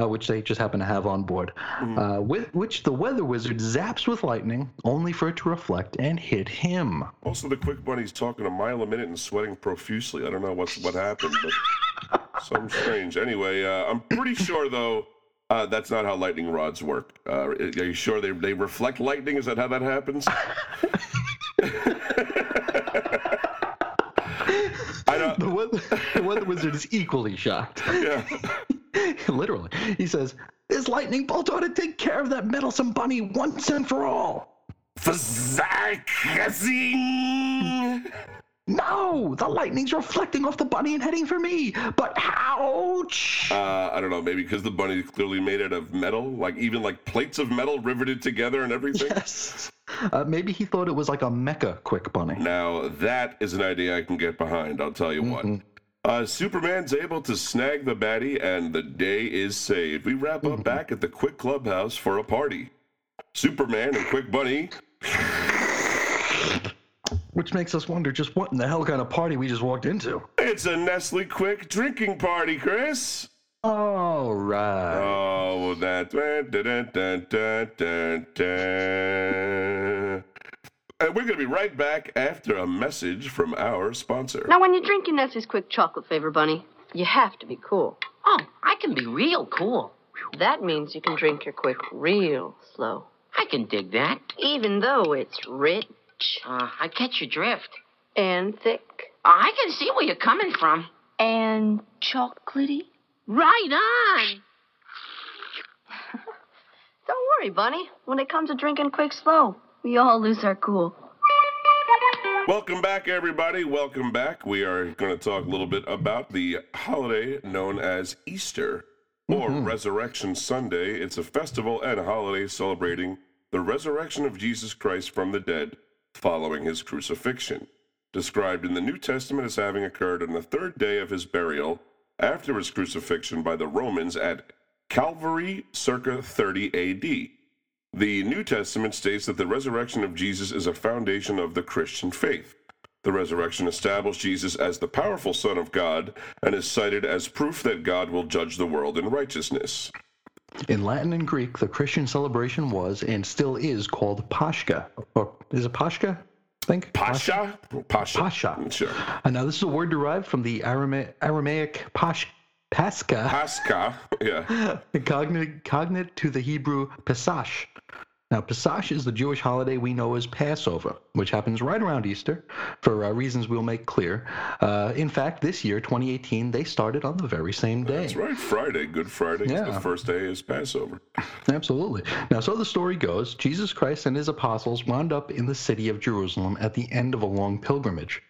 Speaker 3: uh, which they just happen to have on board, uh, with, which the Weather Wizard zaps with lightning, only for it to reflect and hit him.
Speaker 2: Also, the Quik Bunny's talking a mile a minute and sweating profusely. I don't know what's what happened, but something strange. Anyway, uh, I'm pretty sure though uh, that's not how lightning rods work. Uh, are you sure they they reflect lightning? Is that how that happens? I don't.
Speaker 3: The weather, the weather Wizard is equally shocked.
Speaker 2: Yeah.
Speaker 3: Literally. He says, This lightning bolt ought to take care of that meddlesome bunny once and for all.
Speaker 4: Fazakazing!
Speaker 3: No! The lightning's reflecting off the bunny and heading for me! But ouch!
Speaker 2: Uh, I don't know. Maybe because the bunny is clearly made out of metal, like even like plates of metal riveted together and everything.
Speaker 3: Yes. Uh, maybe he thought it was like a mecha Quik Bunny.
Speaker 2: Now that is an idea I can get behind. I'll tell you what. Uh, Superman's able to snag the baddie, and the day is saved. We wrap up back at the Quick Clubhouse for a party. Superman and Quik Bunny.
Speaker 3: Which makes us wonder just what in the hell kind of party we just walked into.
Speaker 2: It's a Nestle Quik drinking party, Chris.
Speaker 3: All right.
Speaker 2: Oh, that. And we're going to be right back after a message from our sponsor.
Speaker 5: Now, when you're drinking Nestle's Quik Chocolate Flavor Bunny, you have to be cool.
Speaker 6: Oh, I can be real cool.
Speaker 5: That means you can drink your Quik real slow,
Speaker 6: I can dig that.
Speaker 5: even though it's rich
Speaker 6: Uh, I catch your drift.
Speaker 5: and thick
Speaker 6: I can see where you're coming from.
Speaker 5: and chocolatey.
Speaker 6: Right on.
Speaker 5: Don't worry, Bunny. When it comes to drinking Quik Slow, we all lose our cool.
Speaker 2: Welcome back, everybody. Welcome back. We are going to talk a little bit about the holiday known as Easter or mm-hmm. Resurrection Sunday. It's a festival and a holiday celebrating the resurrection of Jesus Christ from the dead following his crucifixion, described in the New Testament as having occurred on the third day of his burial after his crucifixion by the Romans at Calvary circa 30 AD. The New Testament states that the resurrection of Jesus is a foundation of the Christian faith. The resurrection established Jesus as the powerful Son of God and is cited as proof that God will judge the world in righteousness.
Speaker 3: In Latin and Greek, the Christian celebration was and still is called Pascha. Or is it Pascha? Think
Speaker 2: Pasha? Pasha.
Speaker 3: Pascha.
Speaker 2: Sure.
Speaker 3: Uh, now, this is a word derived from the Arama- Aramaic Pash, Pascha,
Speaker 2: Pascha. Yeah.
Speaker 3: cognate, cognate to the Hebrew Pesach. Now, Pesach is the Jewish holiday we know as Passover, which happens right around Easter for uh, reasons we'll make clear. Uh, in fact, this year, 2018, they started on the very same day.
Speaker 2: That's right. Friday. Good Friday.
Speaker 3: Yeah.
Speaker 2: The first day is Passover.
Speaker 3: Absolutely. Now, so the story goes Jesus Christ and his apostles wound up in the city of Jerusalem at the end of a long pilgrimage.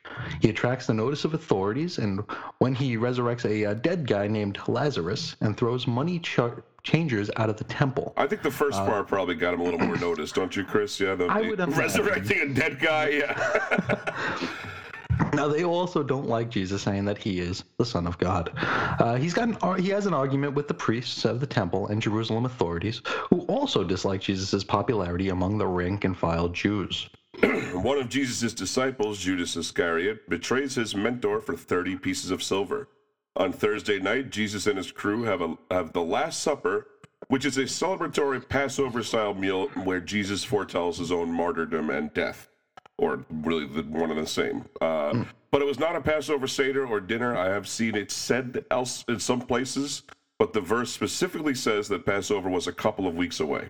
Speaker 3: He attracts the notice of authorities, and when he resurrects a, uh dead guy named Lazarus and throws money char- changers out of the temple.
Speaker 2: I think the first part probably got him a little more notice, don't you, Chris? Yeah, the,
Speaker 3: Uh, I would imagine.
Speaker 2: resurrecting a dead guy. Yeah.
Speaker 3: Now, they also don't like Jesus saying that he is the Son of God. Uh, he's got an, he has an argument with the priests of the temple and Jerusalem authorities, who also dislike Jesus' popularity among the rank and file Jews.
Speaker 2: One of Jesus' disciples, Judas Iscariot, betrays his mentor for 30 pieces of silver. On Thursday night, Jesus and his crew have, a, have the Last Supper, which is a celebratory Passover style meal where Jesus foretells his own martyrdom and death. Or really, the, one and the same. Uh, But it was not a Passover Seder or dinner. I have seen it said else in some places, but the verse specifically says that Passover was a couple of weeks away.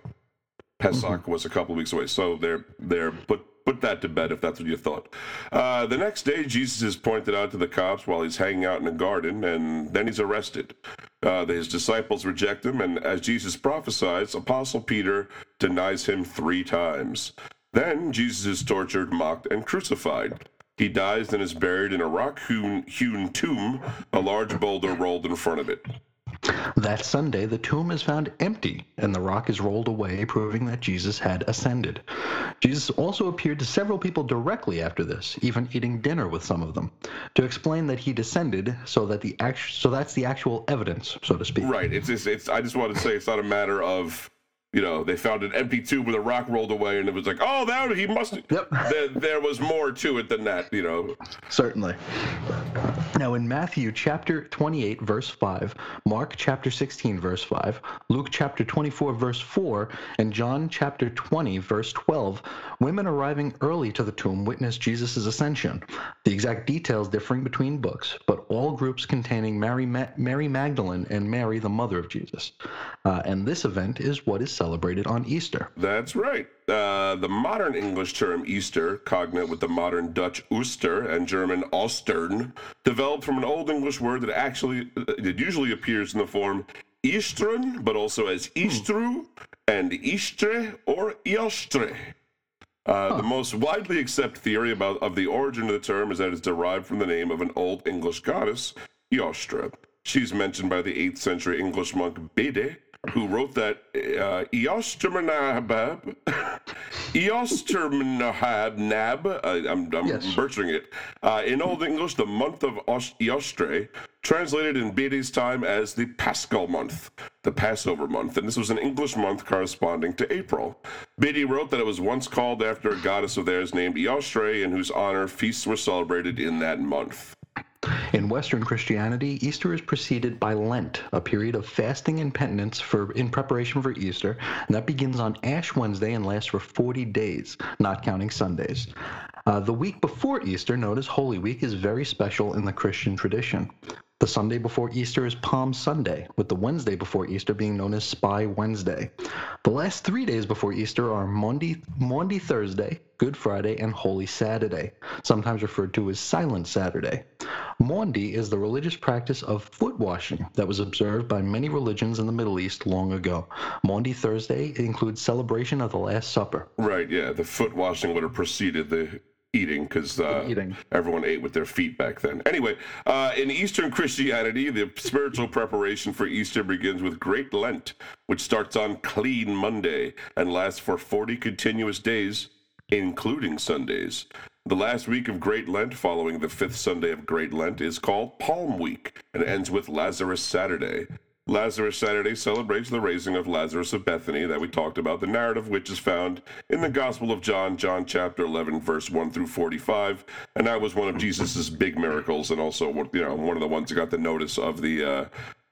Speaker 2: Pesach was a couple of weeks away. So they're they're put put that to bed if that's what you thought. Uh, the next day, Jesus is pointed out to the cops while he's hanging out in a garden, and then he's arrested. Uh, his disciples reject him, and as Jesus prophesies, Apostle Peter denies him three times. Then Jesus is tortured, mocked, and crucified. He dies and is buried in a rock hewn, tomb, a large boulder rolled in front of it.
Speaker 3: That Sunday, the tomb is found empty and the rock is rolled away, proving that Jesus had ascended. Jesus also appeared to several people directly after this, even eating dinner with some of them, to explain that he descended so that the so that's the actual evidence, so to speak.
Speaker 2: Right. It's just, it's. I just want to say it's not a matter of, you know, they found an empty tube with a rock rolled away, and it was like, oh, that he must.
Speaker 3: Yep.
Speaker 2: There, there was more to it than that. You know.
Speaker 3: Certainly. Now, in Matthew chapter 28, verse 5, Mark chapter 16, verse 5, Luke chapter 24, verse 4, and John chapter 20, verse 12, women arriving early to the tomb witnessed Jesus' ascension. The exact details differing between books, but all groups containing Mary, Ma- Mary Magdalene and Mary, the mother of Jesus. Uh, and this event is what is celebrated on Easter.
Speaker 2: That's right. Uh, the modern English term Easter, cognate with the modern Dutch Ooster and German Ostern, developed from an Old English word that actually it usually appears in the form Eastern, but also as Eastru and Eastre or Eostre. Uh, The most widely accepted theory about of the origin of the term is that it's derived from the name of an Old English goddess, Eostre. She's mentioned by the 8th century English monk Bede, who wrote that uh, Eostermanabab, uh, I'm, I'm
Speaker 3: Yes.
Speaker 2: butchering it, uh, in Old English, the month of Os- Eostre, translated in Bede's time as the Paschal month, the Passover month, and this was an English month corresponding to April. Bede wrote that it was once called after a goddess of theirs named Eostre, in whose honor feasts were celebrated in that month.
Speaker 3: In Western Christianity, Easter is preceded by Lent, a period of fasting and penitence for in preparation for Easter, and that begins on Ash Wednesday and lasts for 40 days, not counting Sundays. Uh, the week before Easter, known as Holy Week, is very special in the Christian tradition. The Sunday before Easter is Palm Sunday, with the Wednesday before Easter being known as Spy Wednesday. The last three days before Easter are Maundy, Maundy Thursday, Good Friday, and Holy Saturday, sometimes referred to as Silent Saturday. Maundy is the religious practice of foot washing that was observed by many religions in the Middle East long ago. Maundy Thursday includes celebration of the Last Supper.
Speaker 2: Right, yeah. The foot washing would have preceded the eating because uh,
Speaker 3: eating.
Speaker 2: everyone ate with their feet back then. Anyway, uh, in Eastern Christianity, the spiritual preparation for Easter begins with Great Lent, which starts on Clean Monday and lasts for 40 continuous days, including Sundays. The last week of Great Lent, following the fifth Sunday of Great Lent, is called Palm Week and ends with Lazarus Saturday. Lazarus Saturday celebrates the raising of Lazarus of Bethany that we talked about, the narrative which is found in the Gospel of John, John chapter 11, verse 1 through 45. And that was one of Jesus's big miracles and also you know one of the ones that got the notice of the uh,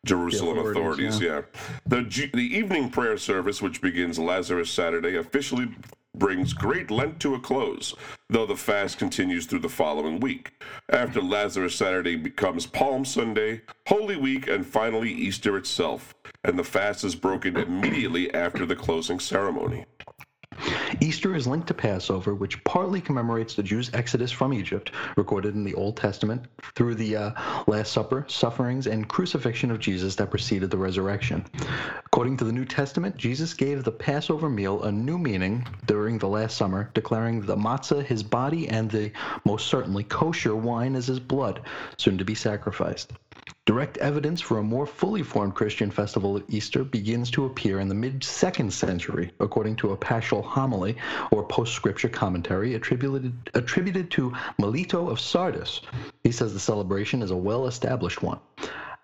Speaker 2: Jerusalem
Speaker 3: The
Speaker 2: authorities.
Speaker 3: authorities,
Speaker 2: Yeah. The, the evening prayer service, which begins Lazarus Saturday, officially brings Great Lent to a close, though the fast continues through the following week. After Lazarus Saturday becomes Palm Sunday, Holy Week, and finally Easter itself, and the fast is broken immediately after the closing ceremony.
Speaker 3: Easter is linked to Passover, which partly commemorates the Jews' exodus from Egypt, recorded in the Old Testament, through the uh, Last Supper, sufferings, and crucifixion of Jesus that preceded the resurrection. According to the New Testament, Jesus gave the Passover meal a new meaning during the Last Supper, declaring the matzah his body and the most certainly kosher wine as his blood, soon to be sacrificed. Direct evidence for a more fully formed Christian festival at Easter begins to appear in the mid second century, according to a paschal homily or post scripture commentary attributed, attributed to Melito of Sardis. He says the celebration is a well established one.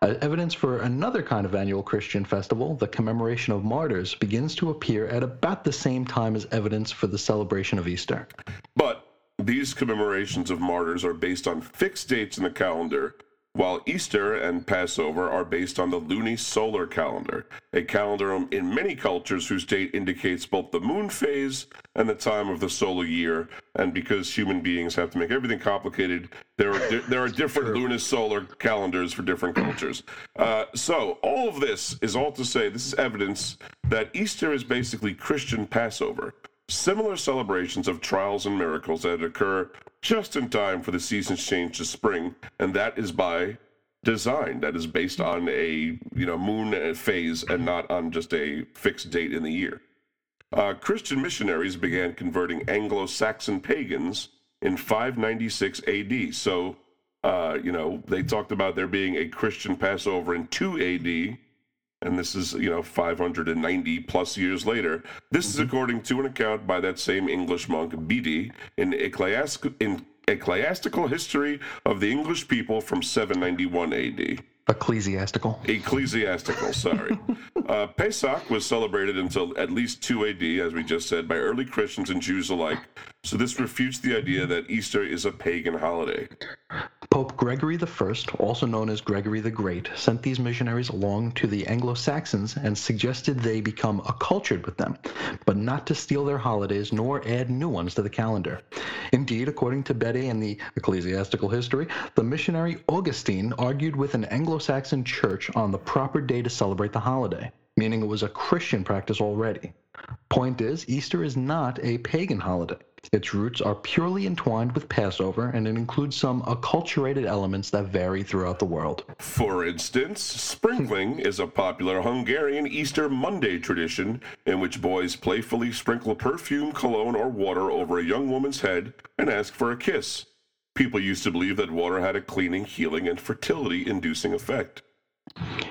Speaker 3: Uh, evidence for another kind of annual Christian festival, the commemoration of martyrs, begins to appear at about the same time as evidence for the celebration of Easter.
Speaker 2: But these commemorations of martyrs are based on fixed dates in the calendar, while Easter and Passover are based on the luni-solar calendar, a calendar in many cultures whose date indicates both the moon phase and the time of the solar year. And because human beings have to make everything complicated, there are di- there are different lunisolar calendars for different cultures. Uh, so all of this is all to say this is evidence that Easter is basically Christian Passover similar celebrations of trials and miracles that occur just in time for the season's change to spring, and that is by design. That is based on a you know moon phase and not on just a fixed date in the year. Uh, Christian missionaries began converting Anglo-Saxon pagans in 596 AD. So, uh, you know, they talked about there being a Christian Passover in 2 AD, and this is you know 590 plus years later. This is according to an account by that same english monk bede in, Ecclesiast- in ecclesiastical history of the english people from 791 ad
Speaker 3: Ecclesiastical.
Speaker 2: ecclesiastical sorry. Uh, pesach was celebrated until at least 2 ad as we just said by early christians and jews alike. So this refutes the idea that easter is a pagan holiday
Speaker 3: Pope Gregory I, also known as Gregory the Great, sent these missionaries along to the Anglo Saxons and suggested they become accultured with them, but not to steal their holidays nor add new ones to the calendar. Indeed, according to Bede and the ecclesiastical history, the missionary Augustine argued with an Anglo Saxon church on the proper day to celebrate the holiday, meaning it was a Christian practice already. Point is, Easter is not a pagan holiday. Its roots are purely entwined with Passover, and it includes some acculturated elements that vary throughout the world.
Speaker 2: For instance, sprinkling is a popular Hungarian Easter Monday tradition in which boys playfully sprinkle perfume, cologne, or water over a young woman's head and ask for a kiss. People used to believe that water had a cleaning, healing, and fertility inducing effect.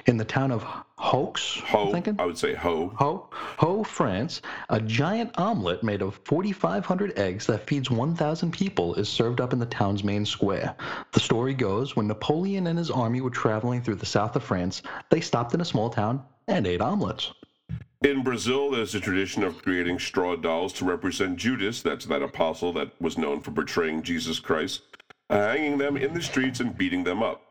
Speaker 3: In the town of Hoax,
Speaker 2: Ho? I would say ho.
Speaker 3: Ho, Ho, France, a giant omelet made of 4,500 eggs that feeds 1,000 people is served up in the town's main square. The story goes when Napoleon and his army were traveling through the south of France, they stopped in a small town and ate omelets.
Speaker 2: In Brazil, there's a tradition of creating straw dolls to represent Judas, that's that apostle that was known for betraying Jesus Christ, hanging them in the streets and beating them up.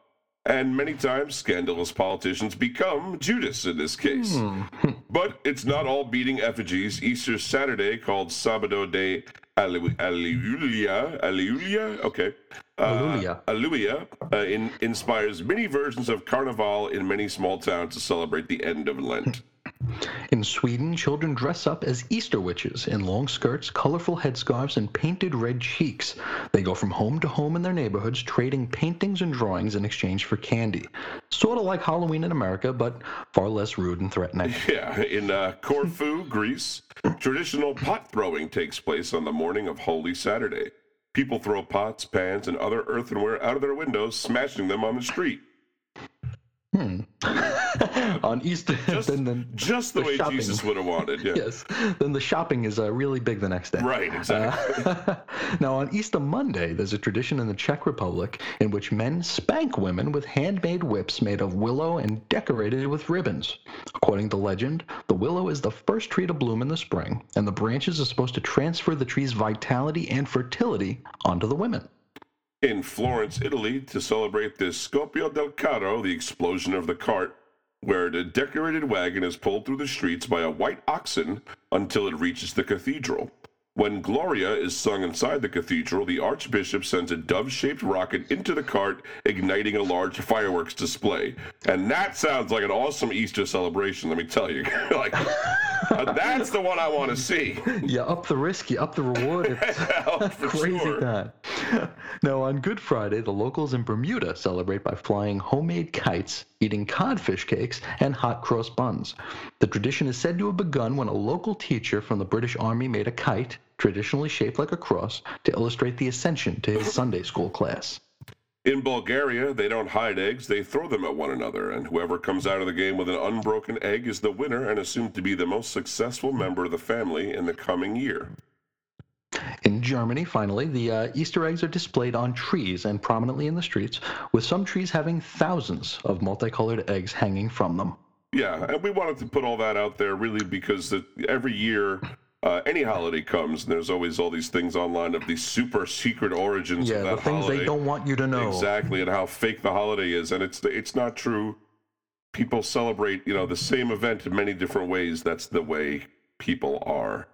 Speaker 2: And many times, scandalous politicians become Judas in this case. but it's not all beating effigies. Easter Saturday, called Sabado de Alle- Alleluia, Alleluia, okay. Uh.
Speaker 3: Alleluia
Speaker 2: uh, in, inspires many versions of Carnival in many small towns to celebrate the end of Lent.
Speaker 3: In Sweden, children dress up as Easter witches in long skirts, colorful headscarves, and painted red cheeks. They go from home to home in their neighborhoods, trading paintings and drawings in exchange for candy. Sort of like Halloween in America, but far less rude and threatening.
Speaker 2: Yeah, in uh, Corfu, Greece, traditional pot throwing takes place on the morning of Holy Saturday. People throw pots, pans, and other earthenware out of their windows, smashing them on the street.
Speaker 3: on Easter,
Speaker 2: Just,
Speaker 3: then, then
Speaker 2: just the,
Speaker 3: the
Speaker 2: way
Speaker 3: shopping.
Speaker 2: Jesus would have wanted. Yeah.
Speaker 3: yes, then the shopping is uh, really big the next day.
Speaker 2: Right, exactly.
Speaker 3: Uh, now, on Easter Monday, there's a tradition in the Czech Republic in which men spank women with handmade whips made of willow and decorated with ribbons. According to legend, the willow is the first tree to bloom in the spring, and the branches are supposed to transfer the tree's vitality and fertility onto the women.
Speaker 2: In Florence, Italy, to celebrate the Scoppio del Carro, the explosion of the cart, where the decorated wagon is pulled through the streets by a white oxen until it reaches the cathedral. When Gloria is sung inside the cathedral, the archbishop sends a dove shaped rocket into the cart, igniting a large fireworks display. And that sounds like an awesome Easter celebration, let me tell you. like, uh, that's the one I want to see.
Speaker 3: Yeah, up the risk, you up the reward. It's crazy
Speaker 2: sure.
Speaker 3: time. Now, on Good Friday, the locals in Bermuda celebrate by flying homemade kites, eating codfish cakes, and hot cross buns. The tradition is said to have begun when a local teacher from the British Army made a kite, traditionally shaped like a cross, to illustrate the ascension to his Sunday school class.
Speaker 2: In Bulgaria, they don't hide eggs, they throw them at one another, and whoever comes out of the game with an unbroken egg is the winner and assumed to be the most successful member of the family in the coming year.
Speaker 3: In Germany, finally, the uh, Easter eggs are displayed on trees and prominently in the streets, with some trees having thousands of multicolored eggs hanging from them.
Speaker 2: Yeah, and we wanted to put all that out there really because the, every year, uh, any holiday comes, and there's always all these things online of these super secret origins
Speaker 3: Yeah,
Speaker 2: of that
Speaker 3: the things
Speaker 2: holiday.
Speaker 3: they don't want you to know.
Speaker 2: Exactly, and how fake the holiday is, and it's it's not true. People celebrate, you know, the same event in many different ways. That's the way people are.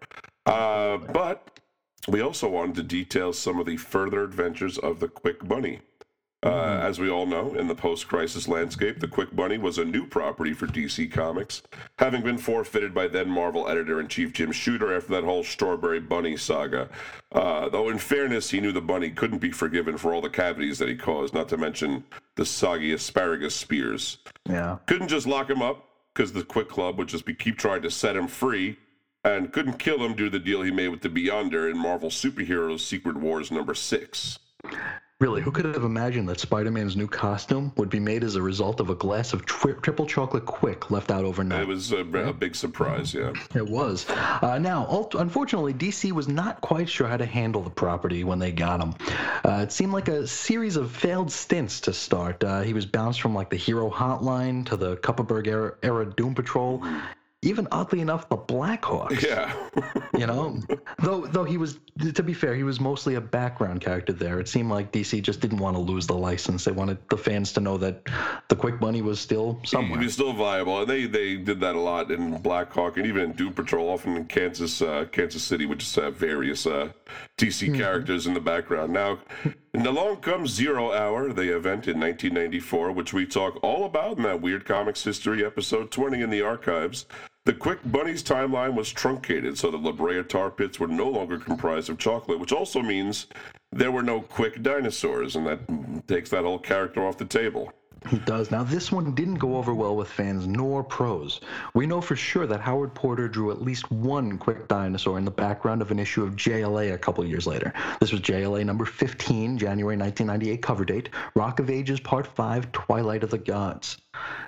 Speaker 2: Uh, but we also wanted to detail some of the further adventures of the Quik Bunny. Uh, as we all know, in the post crisis landscape, the Quik Bunny was a new property for DC Comics, having been forfeited by then Marvel editor in chief Jim Shooter after that whole Strawberry Bunny saga. Uh, though, in fairness, he knew the bunny couldn't be forgiven for all the cavities that he caused, not to mention the soggy asparagus spears.
Speaker 3: Yeah.
Speaker 2: Couldn't just lock him up, because the Quik Club would just be keep trying to set him free, and couldn't kill him due to the deal he made with the Beyonder in Marvel Superheroes Secret Wars number six.
Speaker 3: Really, who could have imagined that Spider Man's new costume would be made as a result of a glass of tri- triple chocolate quick left out overnight?
Speaker 2: It was a, a big surprise, yeah.
Speaker 3: It was. Uh, now, ult- unfortunately, DC was not quite sure how to handle the property when they got him. Uh, it seemed like a series of failed stints to start. Uh, he was bounced from like the Hero Hotline to the Kupperberg era, era Doom Patrol. Even oddly enough, the Blackhawks.
Speaker 2: Yeah.
Speaker 3: You know, though though he was to be fair, he was mostly a background character there. It seemed like DC just didn't want to lose the license. They wanted the fans to know that the Quik Bunny was still
Speaker 2: He
Speaker 3: somewhere.
Speaker 2: was still viable, and they they did that a lot in Black Hawk and even in Doom Patrol, often in Kansas uh, Kansas City, which just have various uh, DC characters in the background. Now, and along comes Zero Hour, the event in 1994, which we talk all about in that Weird Comics History episode 20 in the archives. The Quik Bunny's timeline was truncated, so the La Brea tar pits were no longer comprised of chocolate, which also means there were no quick dinosaurs, and that takes that whole character off the table.
Speaker 3: He does. Now, this one didn't go over well with fans nor pros. We know for sure that Howard Porter drew at least one quick dinosaur in the background of an issue of JLA a couple years later. This was JLA number 15, January 1998 cover date, Rock of Ages Part 5, Twilight of the Gods.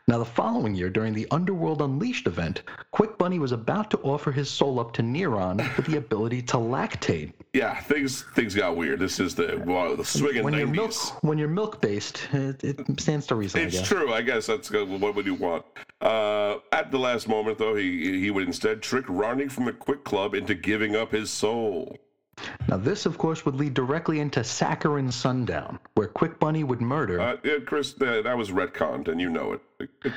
Speaker 3: Now, the following year, during the Underworld Unleashed event, Quik Bunny was about to offer his soul up to Neron for the ability to lactate.
Speaker 2: Yeah, things things got weird. This is the well, the swinging
Speaker 3: When you're milk, when you're milk based, it, it stands to reason. I
Speaker 2: It's
Speaker 3: guess.
Speaker 2: true. I guess that's good. What would you want? Uh, at the last moment, though, he he would instead trick Ronnie from the Quik Club into giving up his soul.
Speaker 3: Now, this, of course, would lead directly into Saccharin Sundown, where Quik Bunny would murder.
Speaker 2: Uh, yeah, Chris, that, that was retconned, and you know it.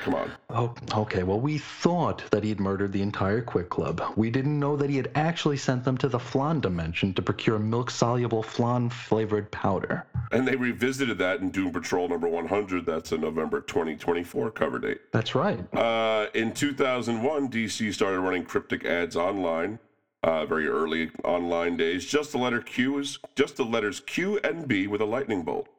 Speaker 2: Come on.
Speaker 3: oh, okay, well, we thought that he had murdered the entire Quik Club. We didn't know that he had actually sent them to the Flan dimension to procure milk soluble flan flavored powder.
Speaker 2: And they revisited that in Doom Patrol number 100. That's a November 2024 cover date.
Speaker 3: That's right.
Speaker 2: Uh, in 2001, DC started running cryptic ads online. Uh, very early online days. Just the letter Q is just the letters Q and B with a lightning bolt.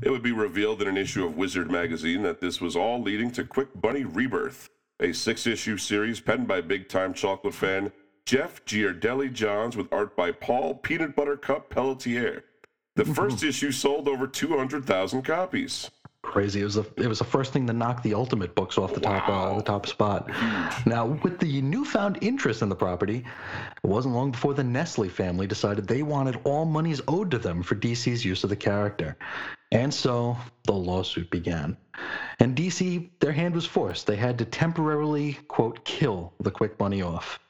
Speaker 2: It would be revealed in an issue of Wizard magazine that this was all leading to Quik Bunny Rebirth, a six-issue series penned by big-time chocolate fan Jeff Ghirardelli Johns with art by Paul Peanut Butter Cup Pelletier. The first issue sold over 200,000 copies.
Speaker 3: Crazy. It was the it was the first thing to knock the Ultimate books off the top uh, the top spot. Now, with the newfound interest in the property, it wasn't long before the Nestle family decided they wanted all monies owed to them for DC's use of the character, and so the lawsuit began. And DC, their hand was forced. They had to temporarily quote kill the Quik Bunny off.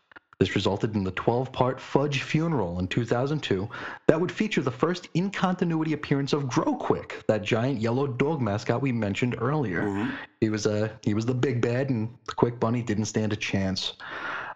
Speaker 3: This resulted in the 12 part Fudge funeral in 2002 that would feature the first in continuity appearance of Grow-Qwik, that giant yellow dog mascot we mentioned earlier. He was uh, he was the big bad, and the Quik Bunny didn't stand a chance.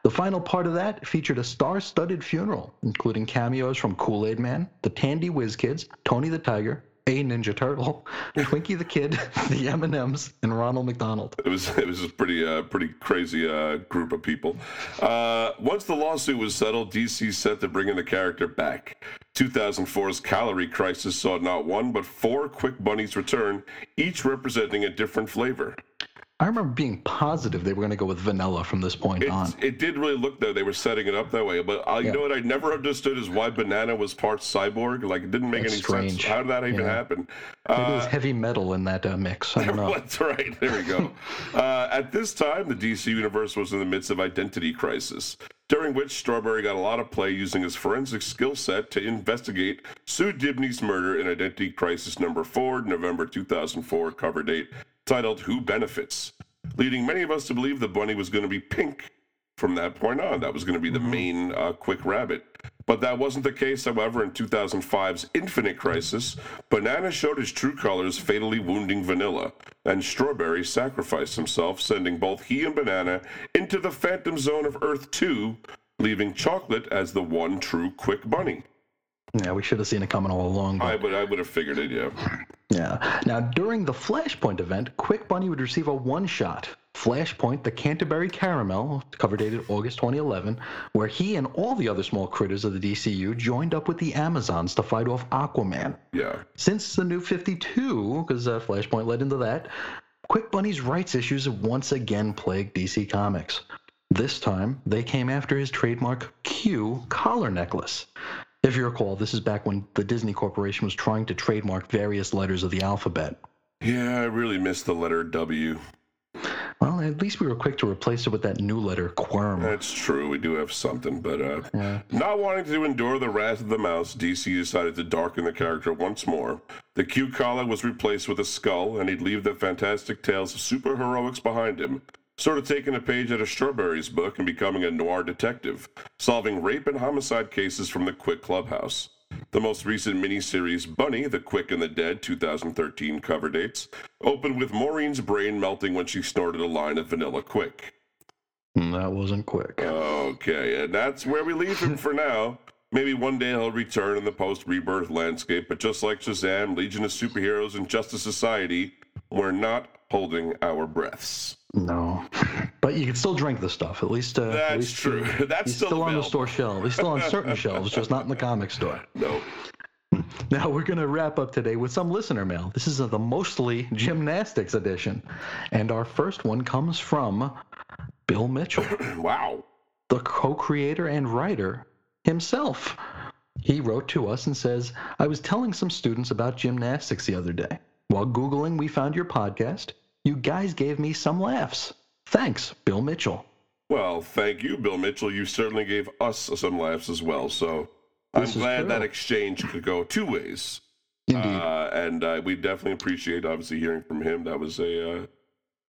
Speaker 3: The final part of that featured a star studded funeral, including cameos from Kool Aid Man, the Tandy Whiz Kids, Tony the Tiger, a Ninja Turtle, Twinkie the Kid, the M&Ms, and Ronald McDonald.
Speaker 2: It was it was a pretty uh, pretty crazy uh, group of people. Uh, once the lawsuit was settled, DC set to bring in the character back. 2004's Calorie Crisis saw not one but four Quik Bunnies return, each representing a different flavor.
Speaker 3: I remember being positive they were going to go with vanilla from this point
Speaker 2: It,
Speaker 3: on.
Speaker 2: it did really look though they were setting it up that way, but uh, you
Speaker 3: Yeah.
Speaker 2: know what I never understood is why Banana was part cyborg. Like it didn't make
Speaker 3: That's
Speaker 2: any
Speaker 3: strange.
Speaker 2: sense. How did that even
Speaker 3: Yeah.
Speaker 2: happen?
Speaker 3: Maybe it was
Speaker 2: Uh,
Speaker 3: heavy metal in that uh, mix. I don't know.
Speaker 2: That's right. There we go. uh, at this time, the DC universe was in the midst of identity crisis, during which Strawberry got a lot of play using his forensic skill set to investigate Sue Dibney's murder in Identity Crisis number four, November 2004, cover date, titled "Who Benefits," leading many of us to believe the bunny was going to be pink from that point on. That was going to be the main uh, quick rabbit. But that wasn't the case, however, in 2005's Infinite Crisis. Banana showed his true colors, fatally wounding Vanilla, and Strawberry sacrificed himself, sending both he and Banana into the Phantom Zone of Earth 2, leaving Chocolate as the one true Quik Bunny.
Speaker 3: Yeah, we should have seen it coming all along. but-
Speaker 2: I would, I would have figured it, yeah.
Speaker 3: Yeah. Now, during the Flashpoint event, Quik Bunny would receive a one shot. Flashpoint, the Canterbury Caramel, cover dated August 2011, where he and all the other small critters of the DCU joined up with the Amazons to fight off Aquaman.
Speaker 2: Yeah.
Speaker 3: Since the new 52, because uh, Flashpoint led into that, Quik Bunny's rights issues have once again plagued DC Comics. This time, they came after his trademark Q collar necklace. If you recall, this is back when the Disney Corporation was trying to trademark various letters of the alphabet.
Speaker 2: Yeah, I really miss the letter W.
Speaker 3: Well, at least we were quick to replace it with that new letter, Quirm.
Speaker 2: That's true. We do have something, but uh, not wanting to endure the wrath of the mouse, DC decided to darken the character once more. The Q collar was replaced with a skull, and he'd leave the fantastic tales of superheroics behind him. Sort of taking a page out of Strawberry's book and becoming a noir detective, solving rape and homicide cases from the Quick Clubhouse. The most recent miniseries, Bunny, The Quick and the Dead, 2013 cover dates, opened with Maureen's brain melting when she snorted a line of vanilla quick.
Speaker 3: Mm, That wasn't quick.
Speaker 2: Okay, and that's where we leave him for now. Maybe one day he'll return in the post rebirth landscape, but just like Shazam, Legion of Superheroes, and Justice Society, we're not holding our breaths.
Speaker 3: No. But you can still drink the stuff. At least, uh, at
Speaker 2: That's
Speaker 3: least
Speaker 2: true.
Speaker 3: uh,
Speaker 2: That's
Speaker 3: he's
Speaker 2: still
Speaker 3: still, on the store shelf. He's still on certain shelves, just not in the comic store.
Speaker 2: No.
Speaker 3: Now we're going to wrap up today with some listener mail. This is uh, the mostly gymnastics edition. And our first one comes from Bill Mitchell,
Speaker 2: Wow.
Speaker 3: the co creator and writer himself. He wrote to us and says, I was telling some students about gymnastics the other day. While Googling, we found your podcast. You guys gave me some laughs. Thanks, Bill Mitchell.
Speaker 2: Well, thank you, Bill Mitchell. You certainly gave us some laughs as well, so I'm glad
Speaker 3: true.
Speaker 2: that exchange could go two ways.
Speaker 3: Indeed.
Speaker 2: Uh, and uh, we definitely appreciate, obviously, hearing from him. That was a uh,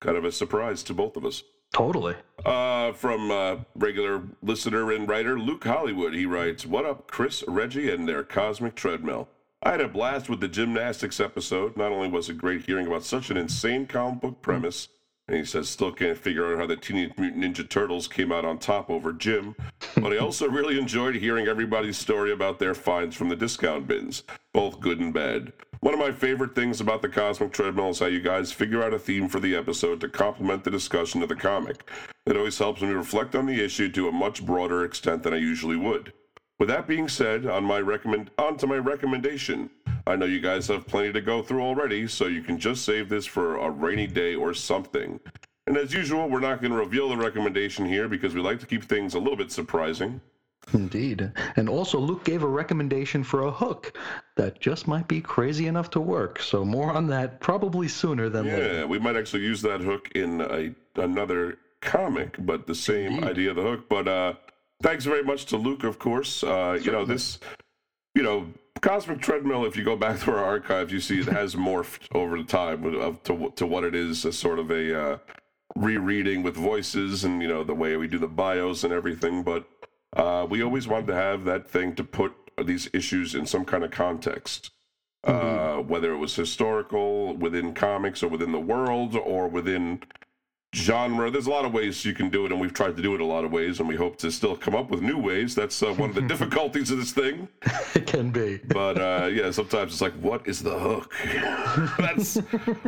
Speaker 2: kind of a surprise to both of us.
Speaker 3: Totally.
Speaker 2: Uh, from uh, regular listener and writer Luke Hollywood, he writes, What up, Chris, Reggie, and their cosmic treadmill? I had a blast with the gymnastics episode. Not only was it great hearing about such an insane comic book premise, and he says still can't figure out how the Teenage Mutant Ninja Turtles came out on top over Jim, but I also really enjoyed hearing everybody's story about their finds from the discount bins, both good and bad. One of my favorite things about the Cosmic Treadmill is how you guys figure out a theme for the episode to complement the discussion of the comic. It always helps me reflect on the issue to a much broader extent than I usually would. With that being said, on my recommend on to my recommendation. I know you guys have plenty to go through already, so you can just save this for a rainy day or something. And as usual, we're not going to reveal the recommendation here because we like to keep things a little bit surprising.
Speaker 3: Indeed. And also, Luke gave a recommendation for a hook that just might be crazy enough to work. So, more on that probably sooner than later.
Speaker 2: Yeah, we might actually use that hook in a, another comic, but the same idea of the hook. But uh, thanks very much to Luke, of course. Uh, you know, this, you know, Cosmic Treadmill, if you go back through our archives, you see it has morphed over the time of, to, to what it is, a sort of a uh, rereading with voices and, you know, the way we do the bios and everything. But uh, we always wanted to have that thing to put these issues in some kind of context. Uh, whether it was historical within comics or within the world or within genre. There's a lot of ways you can do it, and we've tried to do it a lot of ways, and we hope to still come up with new ways. That's uh, one of the difficulties of this thing.
Speaker 3: It can be.
Speaker 2: But uh, yeah, sometimes it's like, what is the hook? That's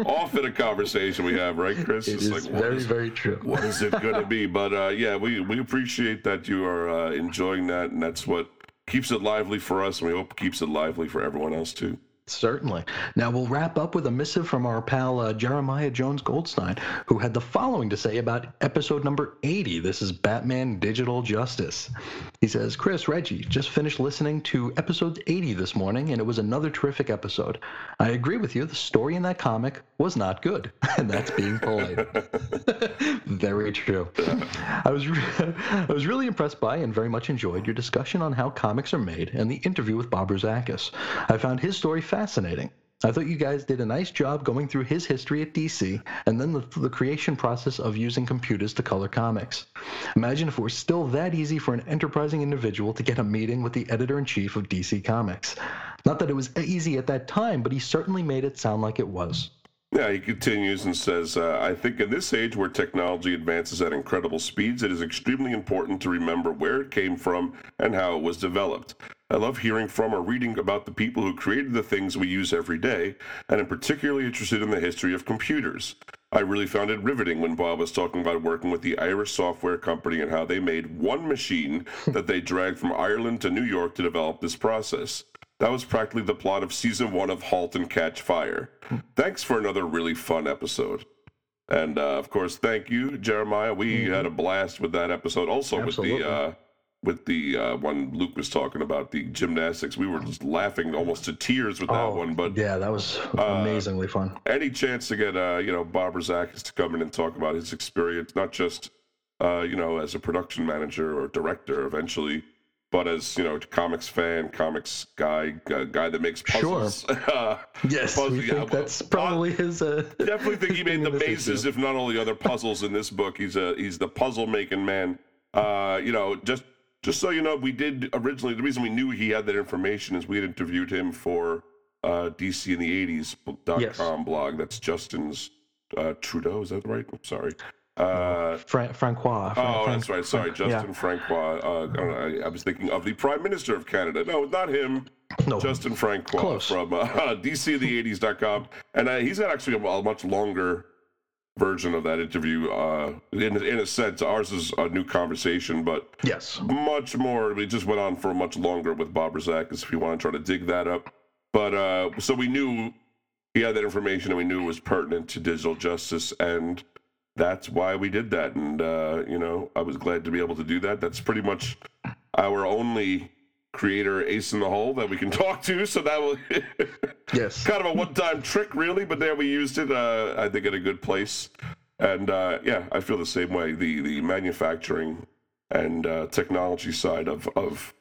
Speaker 2: often a conversation we have, right, Chris?
Speaker 3: It
Speaker 2: it's
Speaker 3: is
Speaker 2: like,
Speaker 3: very,
Speaker 2: is-
Speaker 3: very true.
Speaker 2: what is it going to be? But uh, yeah, we, we appreciate that you are uh, enjoying that, and that's what keeps it lively for us, and we hope it keeps it lively for everyone else too.
Speaker 3: Certainly. Now we'll wrap up with a missive from our pal uh, Jeremiah Jones Goldstein, who had the following to say about episode number 80. This is Batman Digital Justice. He says, Chris, Reggie, just finished listening to episode 80 this morning, and it was another terrific episode. I agree with you, the story in that comic was not good, and that's being polite. very true. I was, re- I was really impressed by and very much enjoyed your discussion on how comics are made and the interview with Bob Rozakis. I found his story fascinating. I thought you guys did a nice job going through his history at DC and then the, the creation process of using computers to color comics. Imagine if it were still that easy for an enterprising individual to get a meeting with the editor in chief of DC Comics. Not that it was easy at that time, but he certainly made it sound like it was.
Speaker 2: Yeah, he continues and says, uh, I think in this age where technology advances at incredible speeds, it is extremely important to remember where it came from and how it was developed. I love hearing from or reading about the people who created the things we use every day, and I'm particularly interested in the history of computers. I really found it riveting when Bob was talking about working with the Irish software company and how they made one machine that they dragged from Ireland to New York to develop this process. That was practically the plot of season one of Halt and Catch Fire. Thanks for another really fun episode. And uh, of course, thank you, Jeremiah. We had a blast with that episode. Also with the uh, with the uh, one Luke was talking about the gymnastics. We were just laughing almost to tears with that one. But
Speaker 3: Oh, yeah, that was amazingly fun.
Speaker 2: any chance to get uh, you know Bob Rozakis to come in and talk about his experience, not just uh, you know as a production manager or director eventually, but as you know comics fan, comics guy, guy, guy that makes
Speaker 3: Sure.
Speaker 2: puzzles. Uh,
Speaker 3: Yes,
Speaker 2: puzzle-
Speaker 3: we
Speaker 2: yeah, well,
Speaker 3: that's probably his. Uh,
Speaker 2: definitely think he made the
Speaker 3: in
Speaker 2: bases, if not all the other puzzles in this book. He's a he's the puzzle making man. Uh, you know, just just so you know, we did originally. The reason we knew he had that information is we had interviewed him for uh, DC in the '80s dot
Speaker 3: Yes.
Speaker 2: com blog. That's Justin's uh, Trudeau. Is that right? I'm sorry. Uh,
Speaker 3: Fra- Francois. Fra-
Speaker 2: oh, that's right. Sorry, Justin Francois. Uh, I, I, was thinking of the Prime Minister of Canada. No, not him.
Speaker 3: No,
Speaker 2: Justin Francois
Speaker 3: Close.
Speaker 2: from uh, DCThe80s.com. And uh, he's got actually a, a much longer version of that interview. Uh, in, in a sense, ours is a new conversation, but
Speaker 3: Yes.
Speaker 2: much more. We just went on for much longer with Bob Rozakis if you want to try to dig that up. But uh, so we knew he had that information and we knew it was pertinent to digital justice. And that's why we did that. And, uh, you know, I was glad to be able to do that. That's pretty much our only creator ace in the hole that we can talk to. So that was
Speaker 3: Yes.
Speaker 2: kind of a one-time trick, really. But there we used it. Uh, I think in a good place. And uh, yeah, I feel the same way. The the manufacturing and uh, technology side of of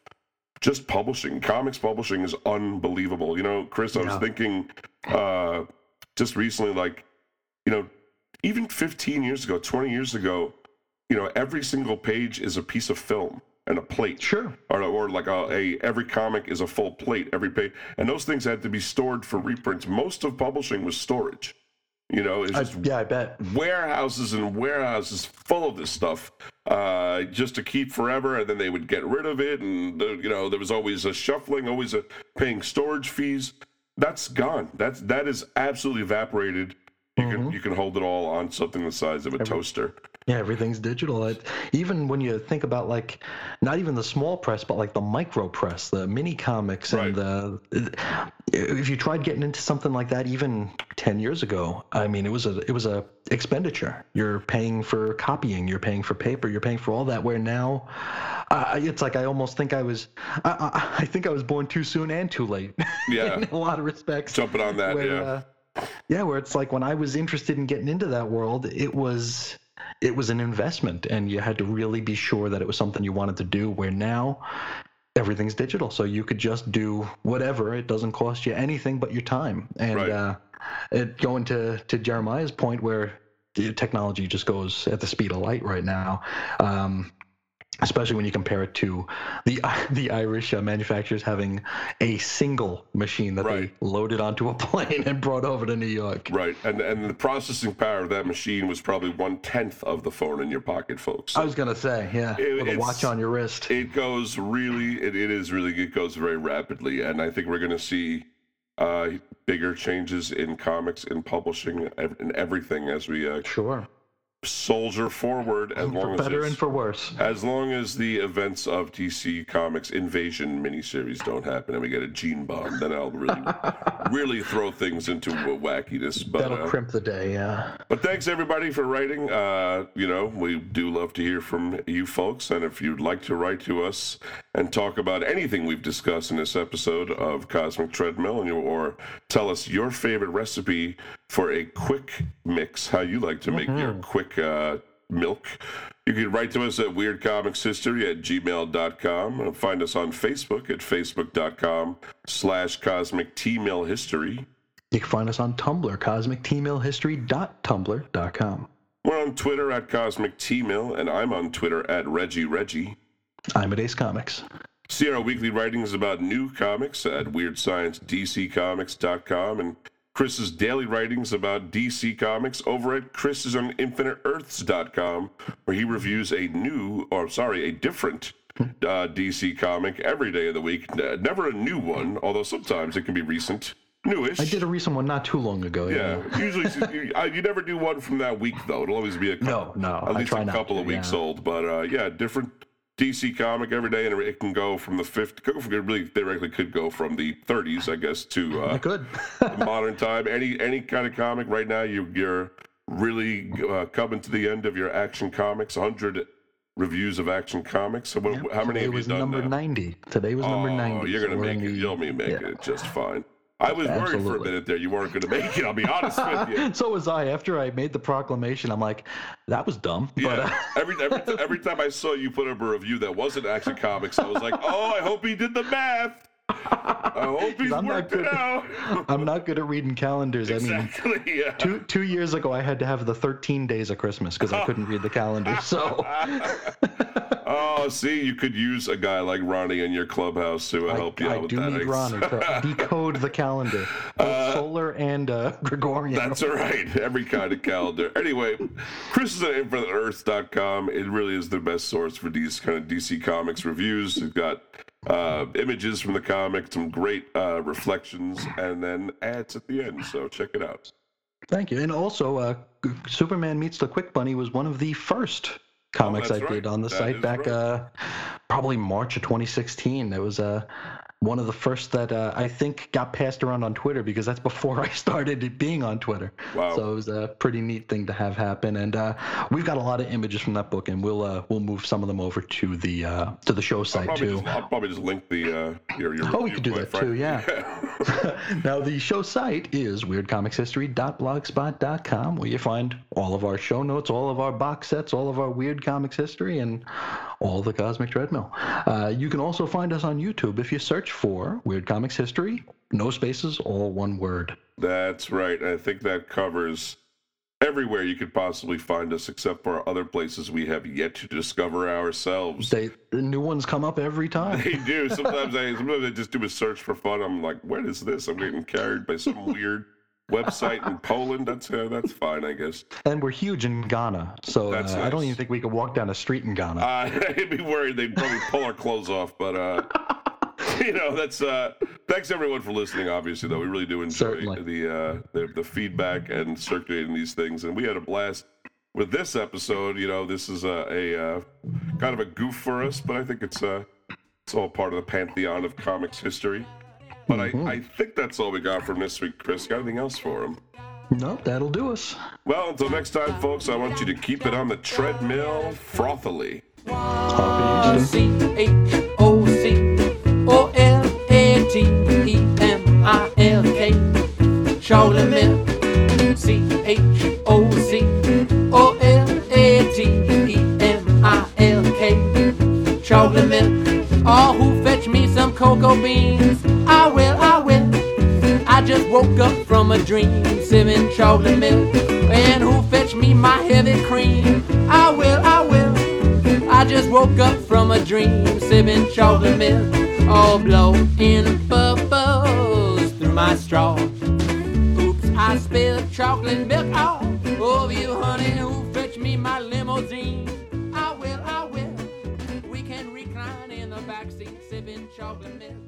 Speaker 2: just publishing, comics publishing is unbelievable. You know, Chris, I was
Speaker 3: Yeah.
Speaker 2: thinking uh, just recently, like you know, even 15 years ago, 20 years ago, you know, every single page is a piece of film and a plate.
Speaker 3: Sure.
Speaker 2: or, or like a, a every comic is a full plate every page. And those things had to be stored for reprints. Most of publishing was storage. You know it's
Speaker 3: I, yeah, I bet.
Speaker 2: warehouses and warehouses full of this stuff uh, just to keep forever and then they would get rid of it and uh, you know there was always a shuffling always a paying storage fees. That's gone. That's that is absolutely evaporated you can you can hold it all on something the size of a toaster
Speaker 3: Yeah, everything's digital. It, even when you think about like, not even the small press, but like the micro press, the mini comics, and the if you tried getting into something like that even 10 years ago i mean it was a it was a expenditure you're paying for copying you're paying for paper you're paying for all that where now uh, it's like i almost think i was I, I, I think i was born too soon and too late
Speaker 2: Yeah.
Speaker 3: in a lot of respects
Speaker 2: Jumping on that,
Speaker 3: where,
Speaker 2: yeah.
Speaker 3: uh, yeah where it's like when i was interested in getting into that world it was it was an investment and you had to really be sure that it was something you wanted to do where now everything's digital. So you could just do whatever. It doesn't cost you anything but your time. And
Speaker 2: Right.
Speaker 3: uh it going to to jeremiah's point where the technology just goes at the speed of light right now um especially when you compare it to the the Irish uh, manufacturers having a single machine that
Speaker 2: Right.
Speaker 3: they loaded onto a plane and brought over to New York.
Speaker 2: Right, and and the processing power of that machine was probably one tenth of the phone in your pocket, folks.
Speaker 3: I was gonna say, yeah,
Speaker 2: It-
Speaker 3: with a watch on your wrist.
Speaker 2: it goes really, it, it is really, it goes very rapidly, and I think we're going to see uh, bigger changes in comics, in publishing, and everything as we uh,
Speaker 3: sure,
Speaker 2: soldier forward. As
Speaker 3: for
Speaker 2: as
Speaker 3: better
Speaker 2: it's-
Speaker 3: and for worse.
Speaker 2: As long as the events of DC Comics Invasion miniseries don't happen and we get a gene bomb, then I'll really, really throw things into a wackiness. But
Speaker 3: That'll
Speaker 2: uh,
Speaker 3: crimp the day. Yeah.
Speaker 2: but thanks everybody for writing. Uh, you know, we do love to hear from you folks, and if you'd like to write to us and talk about anything we've discussed in this episode of Cosmic Treadmill, and you, or tell us your favorite recipe for a Quik mix, how you like to make your Quik uh, milk. You can write to us at weirdcomicshistory at gmail.com. and Find us on Facebook at facebook.com slash cosmic t-mill history.
Speaker 3: You can find us on Tumblr, cosmictmillhistory.tumblr.com.
Speaker 2: We're on Twitter at Cosmic T-Mill, and I'm on Twitter at Reggie Reggie.
Speaker 3: I'm at Ace Comics.
Speaker 2: See our weekly writings about new comics at WeirdScienceDCComics.com and Chris's daily writings about DC Comics over at Chris's on InfiniteEarths.com, where he reviews a new, or sorry, a different uh, DC comic every day of the week. Never a new one, although sometimes it can be recent, newish.
Speaker 3: I did a recent one not too long ago.
Speaker 2: Yeah, usually you, uh, you never do one from that week though. It'll always be a couple,
Speaker 3: No, no,
Speaker 2: at
Speaker 3: I
Speaker 2: least
Speaker 3: try
Speaker 2: a couple
Speaker 3: to,
Speaker 2: of weeks
Speaker 3: yeah.
Speaker 2: old. But uh, yeah, different DC comic every day, and it can go from the 50s. It really theoretically could go from the 30s, I guess, to uh,
Speaker 3: Good.
Speaker 2: modern time. Any any kind of comic right now, you, you're really uh, coming to the end of your Action Comics. 100 reviews of Action Comics. So what, how many
Speaker 3: Today
Speaker 2: have you
Speaker 3: was
Speaker 2: done
Speaker 3: number
Speaker 2: now?
Speaker 3: 90. Today was number
Speaker 2: Oh,
Speaker 3: 90.
Speaker 2: you're gonna
Speaker 3: we're
Speaker 2: make it.
Speaker 3: the-
Speaker 2: You'll be making
Speaker 3: yeah.
Speaker 2: it just fine. I was worried for a minute there. You weren't going to make it. I'll be honest with you.
Speaker 3: So was I. After I made the proclamation, I'm like, that was dumb. But uh,
Speaker 2: Yeah. every, every every time I saw you put up a review that wasn't Action Comics, I was like, oh, I hope he did the math. I hope he's
Speaker 3: I'm not
Speaker 2: worked it
Speaker 3: good.
Speaker 2: out.
Speaker 3: I'm not good at reading calendars. I mean,
Speaker 2: exactly. Yeah.
Speaker 3: two two years ago, I had to have the 13 days of Christmas because I couldn't read the calendar. So
Speaker 2: Oh, see, you could use a guy like Ronnie in your clubhouse to uh,
Speaker 3: I,
Speaker 2: help you
Speaker 3: I
Speaker 2: out with
Speaker 3: do
Speaker 2: that.
Speaker 3: need Ronnie to decode the calendar, both solar and uh, Gregorian.
Speaker 2: That's all right. Every kind of calendar. Anyway, Chris is at InfiniteEarth.com. It really is the best source for these kind of DC Comics reviews. It's got uh, images from the comic, some great uh, reflections, and then ads at the end. So check it out.
Speaker 3: Thank you. And also, uh, Superman Meets the Quik Bunny was one of the first comics I
Speaker 2: Oh, that's
Speaker 3: did
Speaker 2: right.
Speaker 3: on the
Speaker 2: That
Speaker 3: site back
Speaker 2: right.
Speaker 3: uh, probably March of 2016. It was uh, one of the first that uh, I think got passed around on Twitter because that's before I started being on Twitter.
Speaker 2: Wow.
Speaker 3: So it was a pretty neat thing to have happen. And uh, we've got a lot of images from that book, and we'll uh, we'll move some of them over to the uh, to the show site
Speaker 2: Probably
Speaker 3: too.
Speaker 2: just, I'll probably just link the uh, your your.
Speaker 3: Oh, we could do that too,
Speaker 2: frankly.
Speaker 3: now, the show site is weirdcomicshistory.blogspot.com, where you find all of our show notes, all of our box sets, all of our Weird Comics history, and all the Cosmic Treadmill. Uh, you can also find us on YouTube if you search for Weird Comics History, no spaces, all one word.
Speaker 2: That's right. I think that covers everywhere you could possibly find us, except for other places we have yet to discover ourselves.
Speaker 3: They, the new ones come up every time.
Speaker 2: They do. Sometimes I sometimes I just do a search for fun. I'm like, what is this? I'm getting carried by some weird website in Poland. That's uh, that's fine, I guess.
Speaker 3: And we're huge in Ghana, so uh,
Speaker 2: That's
Speaker 3: I don't even think we could walk down a street in Ghana.
Speaker 2: Uh, I'd be worried they'd probably pull our clothes off, but uh, you know, that's uh, thanks everyone for listening. Obviously, though, we really do enjoy
Speaker 3: Certainly.
Speaker 2: the, uh, the the feedback and circulating these things, and we had a blast with this episode. You know, this is a, a uh, kind of a goof for us, but I think it's uh, it's all part of the pantheon of comics history. But I, I think that's all we got from this week, Chris. Got anything else for him?
Speaker 3: Nope, that'll do us.
Speaker 2: Well, until next time, folks, I want you to keep it on the treadmill frothily.
Speaker 7: Milk. C H O C O L A T E M I L K. Milk. Oh, who fetch me some cocoa beans? I will, I will. I just woke up from a dream, sipping chocolate milk. And who fetch me my heavy cream? I will, I will. I just woke up from a dream, sipping chocolate milk, all blowing bubbles through my straw. I spilled chocolate milk all over you, honey. Who fetch me my limousine? I will, I will. We can recline in the backseat, sipping chocolate milk.